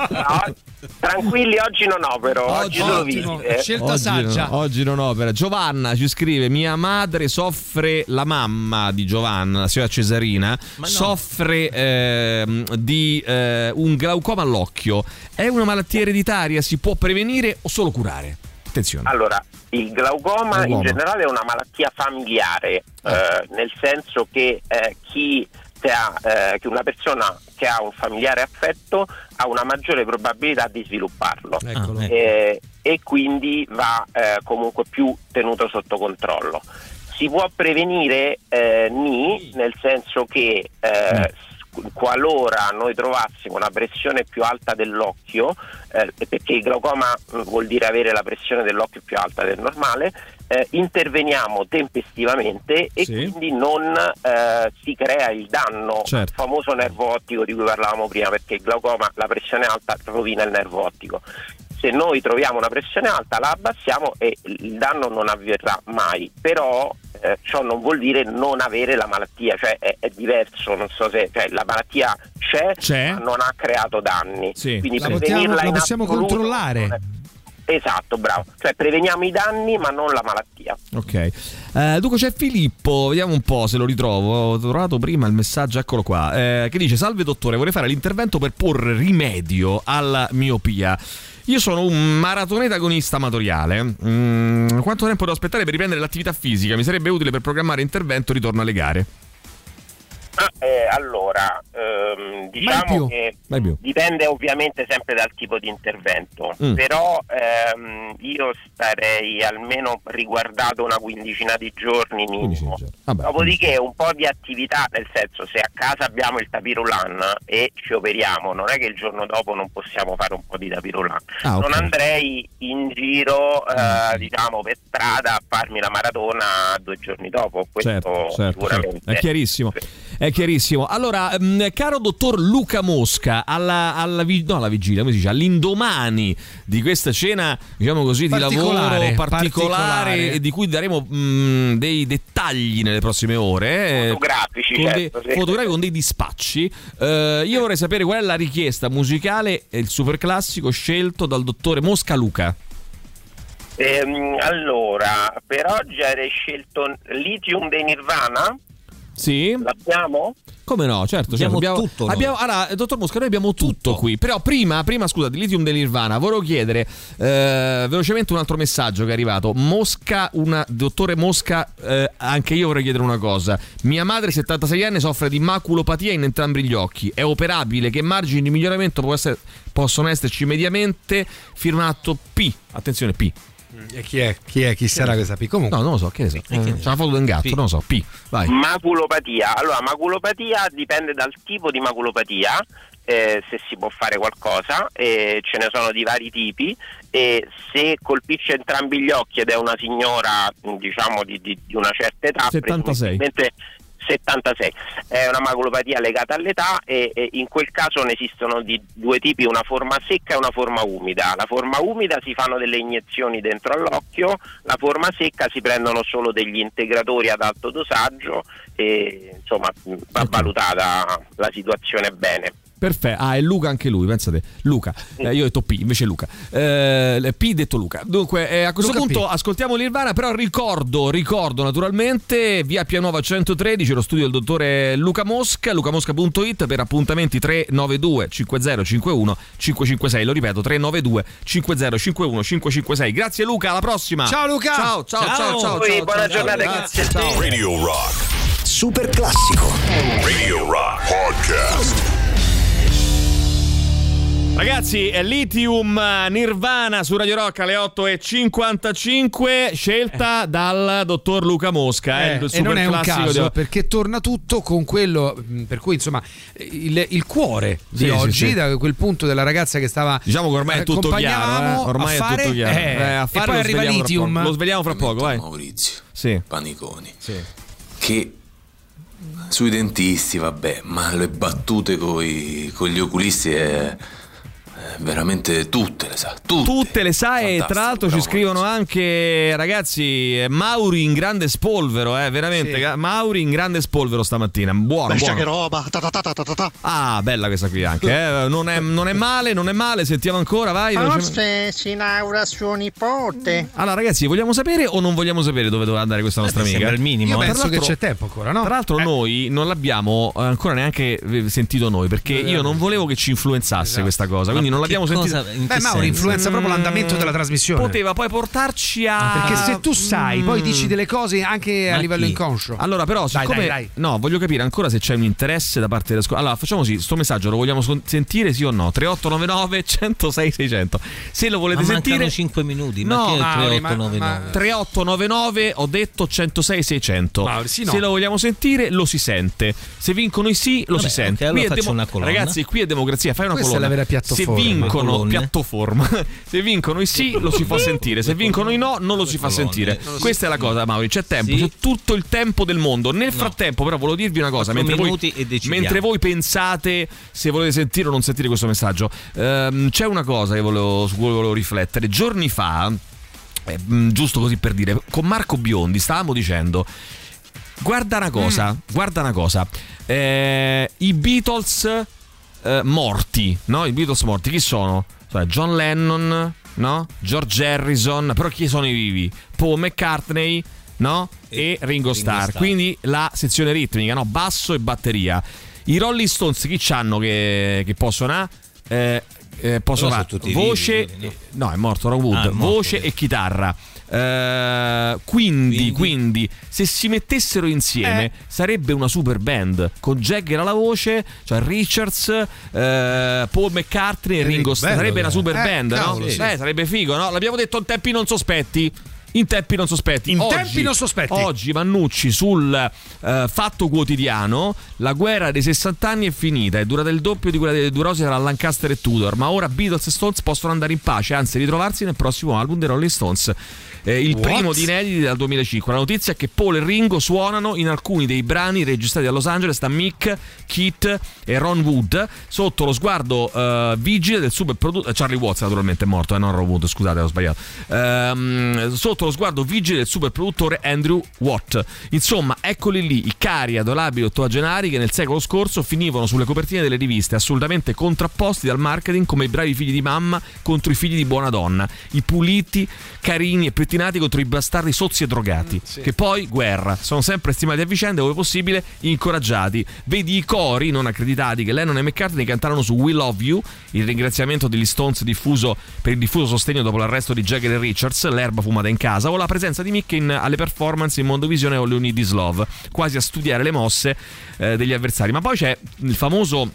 No, tranquilli, oggi non opero, oggi, ottimo. visite. Scelta oggi, saggia. no, oggi non opera. Giovanna ci scrive: Mia madre soffre, la mamma di Giovanna, la signora Cesarina, no. soffre ehm, di eh, un glaucoma all'occhio. È una malattia ereditaria? Si può prevenire o solo curare? Attenzione. Allora, il glaucoma, Glaucoma. in generale è una malattia familiare, eh, nel senso che eh, chi ha, eh, che una persona che ha un familiare affetto ha una maggiore probabilità di svilupparlo Eccolo. Ah, ecco. eh, e quindi va eh, comunque più tenuto sotto controllo. Si può prevenire eh, ni, nel senso che eh, qualora noi trovassimo una pressione più alta dell'occhio, eh, perché il glaucoma mh, vuol dire avere la pressione dell'occhio più alta del normale, eh, interveniamo tempestivamente e Sì. quindi non eh, si crea il danno Certo. famoso nervo ottico di cui parlavamo prima, perché il glaucoma, la pressione alta rovina il nervo ottico. Se noi troviamo una pressione alta la abbassiamo e il danno non avverrà mai, però eh, ciò non vuol dire non avere la malattia, cioè è, è diverso, non so se cioè, la malattia c'è, C'è. ma non ha creato danni. Sì. Quindi La prevenirla possiamo- la possiamo controllare. Esatto, bravo. Cioè preveniamo i danni ma non la malattia. Ok. Eh, dunque c'è Filippo, vediamo un po' se lo ritrovo. Ho trovato prima il messaggio, eccolo qua. eh, che dice: Salve dottore, vorrei fare l'intervento per porre rimedio alla miopia. Io sono un maratoneta agonista amatoriale. Mm, quanto tempo devo aspettare per riprendere l'attività fisica? Mi sarebbe utile per programmare intervento e ritorno alle gare. Ah, eh, allora, ehm, diciamo che dipende ovviamente sempre dal tipo di intervento, Mm. però ehm, io starei almeno riguardato una quindicina di giorni minimo. Vabbè, Dopodiché un po' di attività, nel senso se a casa abbiamo il tapirulan e ci operiamo, non è che il giorno dopo non possiamo fare un po' di tapirulan. Ah, ok. Non andrei in giro eh, diciamo per strada a farmi la maratona due giorni dopo, questo Certo, certo, sicuramente. certo. È chiarissimo. È chiarissimo. Allora, mh, caro dottor Luca Mosca, alla, alla no, alla vigilia, come si dice, all'indomani di questa cena, diciamo così, di lavoro particolare, particolare. e di cui daremo mh, dei dettagli nelle prossime ore. eh, Fotografici, con dei, certo, sì. fotografi con dei dispacci. Eh, io vorrei sapere qual è la richiesta musicale e il super classico scelto dal dottore Mosca Luca. Ehm, allora, per oggi avrei scelto Lithium dei Nirvana. Sì? L'abbiamo? Come no, certo, certo. Abbiamo tutto abbiamo- allora, dottor Mosca, noi abbiamo tutto, qui. Però prima, prima, scusa, di Lithium dell'Irvana, volevo chiedere eh, velocemente un altro messaggio che è arrivato. Mosca, una, dottore Mosca, eh, anche io vorrei chiedere una cosa. Mia madre, 76 anni, soffre di maculopatia in entrambi gli occhi. È operabile? Che margini di miglioramento può essere- possono esserci mediamente? Firmato P. Attenzione, P. E chi è? Chi è? Chi sarà questa P? Comunque. No, non lo so, che ne so. Eh, C'è una foto di un gatto, non lo so. P. Vai. Maculopatia. Allora, maculopatia dipende dal tipo di maculopatia. eh, se si può fare qualcosa, eh, ce ne sono di vari tipi e se colpisce entrambi gli occhi ed è una signora diciamo di, di- di una certa età, 76. Presumibilmente 76, è una maculopatia legata all'età e, e in quel caso ne esistono di due tipi, una forma secca e una forma umida. La forma umida si fanno delle iniezioni dentro all'occhio, la forma secca si prendono solo degli integratori ad alto dosaggio e insomma va valutata la situazione bene. Perfetto, ah, è Luca anche lui, pensate. Luca, Eh, io ho detto P, invece Luca. Eh, P detto Luca. Dunque, eh, a questo Luca punto P. ascoltiamo l'Irvana, però ricordo, ricordo naturalmente, via Pianova 113, lo studio del dottore Luca Mosca, lucamosca.it per appuntamenti 392 5051 556. Lo ripeto, 392 5051 556. Grazie Luca, alla prossima. Ciao, Luca. Ciao, ciao, ciao, ciao. ciao, ciao, buona ciao, giornata, grazie, ciao. Radio Rock. Super classico. Radio Rock Podcast. Ragazzi, Lithium Nirvana su Radio Rock alle 8.55, scelta dal dottor Luca Mosca. Eh, il e super non è un classico caso di- perché torna tutto con quello mh, per cui insomma il, il cuore di Sì, sì, oggi sì. da quel punto della ragazza che stava Diciamo che ormai è tutto chiaro, eh. ormai a è fare, tutto chiaro. eh, Eh, a fare e poi lo arriva svegliamo fra Lithium poco. Lo svegliamo fra poco, vai. Maurizio Sì. Paniconi Sì. che sui dentisti vabbè ma le battute coi- con gli oculisti è, è veramente tutte le sa tutte, Tutte le sa e tra l'altro ci scrivono anche ragazzi eh, Mauri in grande spolvero, eh, veramente. Sì. Ga- Mauri in grande spolvero stamattina. Buono, Bestia buono. che roba. Ta ta ta ta ta ta ta. Ah, bella questa qui anche. eh. Non, è, non è male, non è male. Sentiamo ancora, vai. Forse si inaugura suo nipote. Allora, ragazzi, vogliamo sapere o non vogliamo sapere dove doveva andare questa nostra mi amica? il minimo, io eh. penso Tra che l'altro- c'è tempo ancora no? Tra l'altro, Eh, noi non l'abbiamo eh, ancora neanche eh, sentito noi perché io non volevo che ci influenzasse questa cosa. Quindi non Che l'abbiamo cosa- sentita. beh Mauri senso? influenza proprio l'andamento della trasmissione Poteva poi portarci a. perché se tu sai poi Mm. dici delle cose anche a livello chi? inconscio Allora, però, siccome. dai, dai. No, voglio capire ancora se c'è un interesse da parte della scuola. Allora, facciamo così: sto messaggio lo vogliamo sentire, sì o no? 3899 106 600. Se lo volete Ma mancano sentire. 5 minuti, No, ma che è il Mauri, ma- 3899? 3899 ho detto 106 600 Mauri, sì, no. se lo vogliamo sentire lo si sente se vincono i sì lo Vabbè, si sente ok, allora Qui colonna. ragazzi qui è democrazia fai una Questa è colonna la vera piattaforma. se vincono Colonne. piattaforma se vincono i sì lo si fa sentire. se vincono i no non lo si fa sentire. Questa è la cosa Mauri. C'è tempo c'è tutto il tempo del mondo. Nel frattempo però volevo dirvi una cosa. Mentre voi, mentre voi pensate se volete sentire o non sentire questo messaggio ehm, c'è una cosa che volevo, su cui volevo riflettere. Giorni fa eh, mh, giusto così per dire, con Marco Biondi stavamo dicendo, guarda una cosa, guarda una cosa, eh, i Beatles eh, morti, no? I Beatles morti, chi sono? Cioè, John Lennon, no? George Harrison, però chi sono i vivi? Paul McCartney, no? E, Ringo, Starr. Starr. Quindi la sezione ritmica, no? Basso e batteria. I Rolling Stones chi c'hanno che, che possono? ah? Eh, eh, possono Però fare voce, vivi, no? è morto Ron Wood, Ah, morto, voce sì. e chitarra. Eh, quindi, quindi, se si mettessero insieme Eh. sarebbe una super band con Jagger alla voce, cioè Richards, eh, Paul McCartney e Ringo Starr. bello, Sarebbe una eh. super Eh, band, cavolo, no? sì. Eh, sarebbe figo, no? L'abbiamo detto in tempi non sospetti. In tempi non sospetti. In Oggi- tempi non sospetti. Oggi Vannucci sul eh, Fatto Quotidiano, la guerra dei 60 anni è finita, è durata il doppio di quella dei due rose tra Lancaster e Tudor, ma ora Beatles e Stones possono andare in pace, anzi ritrovarsi nel prossimo album dei Rolling Stones. Eh, il What? primo di inediti dal 2005. La notizia è che Paul e Ringo suonano in alcuni dei brani registrati a Los Angeles da Mick, Keith e Ron Wood sotto lo sguardo eh, vigile del super produttore Charlie Watts naturalmente è morto, eh, non Ron Wood, scusate, ho sbagliato. Ehm, sotto lo sguardo vigile del super produttore Andrew Watt. Insomma, eccoli lì i cari adorabili ottogenari che nel secolo scorso finivano sulle copertine delle riviste assolutamente contrapposti dal marketing come i bravi figli di mamma contro i figli di buona donna, i puliti, carini e pettinati contro i bastardi sozzi e drogati. Che poi guerra, sono sempre stimati a vicenda e ove possibile incoraggiati. Vedi i cori non accreditati che Lennon e McCartney cantarono su We Love You, il ringraziamento degli Stones diffuso per il diffuso sostegno dopo l'arresto di Jagger e Richards, l'erba fumata in casa, o la presenza di Mick alle performance in Mondovisione o Leonid Is Love, quasi a studiare le mosse eh, degli avversari. Ma poi c'è il famoso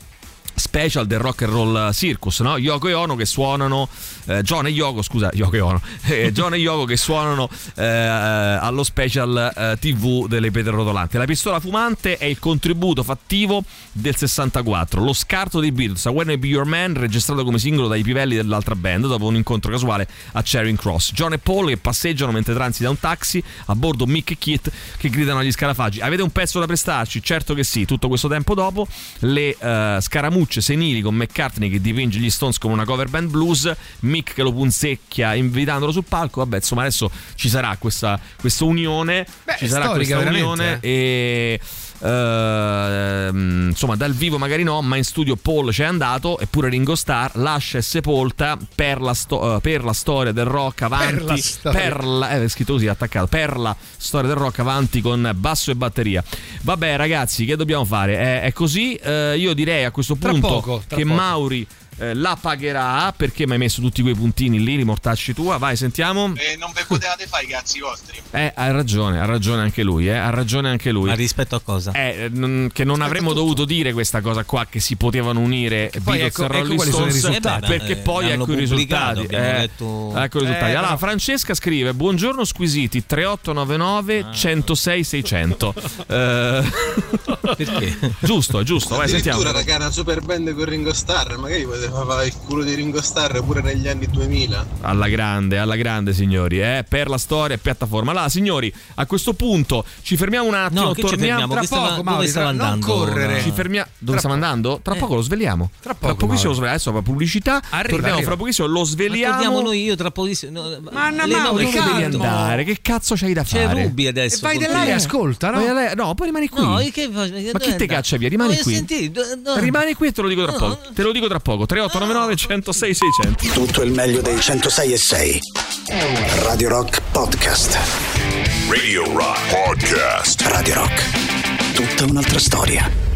special del rock and roll circus, no? Yoko e Ono che suonano eh, John e Yoko, scusa, Yoko e Ono. eh, John e Yoko che suonano eh, allo special eh, TV delle pietre rotolanti. La pistola fumante è il contributo fattivo del 64, lo scarto dei Beatles a When I Be Your Man registrato come singolo dai pivelli dell'altra band dopo un incontro casuale a Charing Cross. John e Paul che passeggiano mentre transita un taxi a bordo Mick e Kit che gridano agli scarafaggi. Avete un pezzo da prestarci? Certo che sì. Tutto questo tempo dopo le eh, scaramucce senili con McCartney che dipinge gli Stones come una cover band blues, Mick che lo punzecchia invitandolo sul palco. Vabbè, insomma, adesso ci sarà questa, questa unione. Beh, ci sarà storica, questa unione e. ehm, insomma, dal vivo magari no, ma in studio Paul c'è andato. Eppure Ringo Starr lascia e sepolta per la, sto- eh, per la storia del rock avanti. Per la storia. per la- eh, è scritto così, attaccato. Per la storia del rock avanti con basso e batteria. Vabbè, ragazzi, che dobbiamo fare? È, è così. eh, io direi a questo Tra punto poco, tra che poco. Mauri. Eh, la pagherà perché mi hai messo tutti quei puntini lì, rimortacci tua. Vai, sentiamo. E non ve potevate fare i cazzi vostri. Eh, ha ragione, ha ragione anche lui, eh, ha ragione anche lui. Ma rispetto a cosa? Eh, non- che non avremmo dovuto dire questa cosa qua che si potevano unire poi Beatles ecco- e ecco Rolling sono i Stones risultati. perché Eh beh, poi ecco i risultati. abbiamo Eh, ecco i risultati. Eh, allora, Francesca scrive: Buongiorno squisiti 3899 106 600. Eh, Perché? giusto, è giusto. Vai, sentiamo. Addirittura, raga, una super band con Ringo Starr. Magari poteva fare il culo di Ringo Starr pure negli anni 2000. Alla grande, alla grande, signori, eh, per la storia e piattaforma. Allora, signori, a questo punto ci fermiamo un attimo. No, che torniamo? Tra Che stava- poco, dove Mauri, stava tra- non andando? correre. Ci fermiamo. Dove Tra stiamo andando? Tra Eh. poco lo sveliamo. Tra poco, pochissimo Mauri. lo sveliamo. Adesso va pubblicità. Arriva, torniamo arriva. fra pochissimo, lo Ma sveliamo. torniamo noi io tra pochissimo. no, Ma Anna Mauri, Dove devi andare? Che cazzo c'hai da C'è fare? Ruby adesso. E vai da là e ascolta, no? Lei- No, poi rimani qui. No, che? Ma chi te caccia via? Rimani qui. Senti, do- no. Rimani qui e te lo dico tra poco. Te lo dico tra poco. 3899 106 600. Tutto il meglio dei 106 e 6. Radio Rock Podcast. Radio Rock Podcast. Radio Rock. Tutta un'altra storia.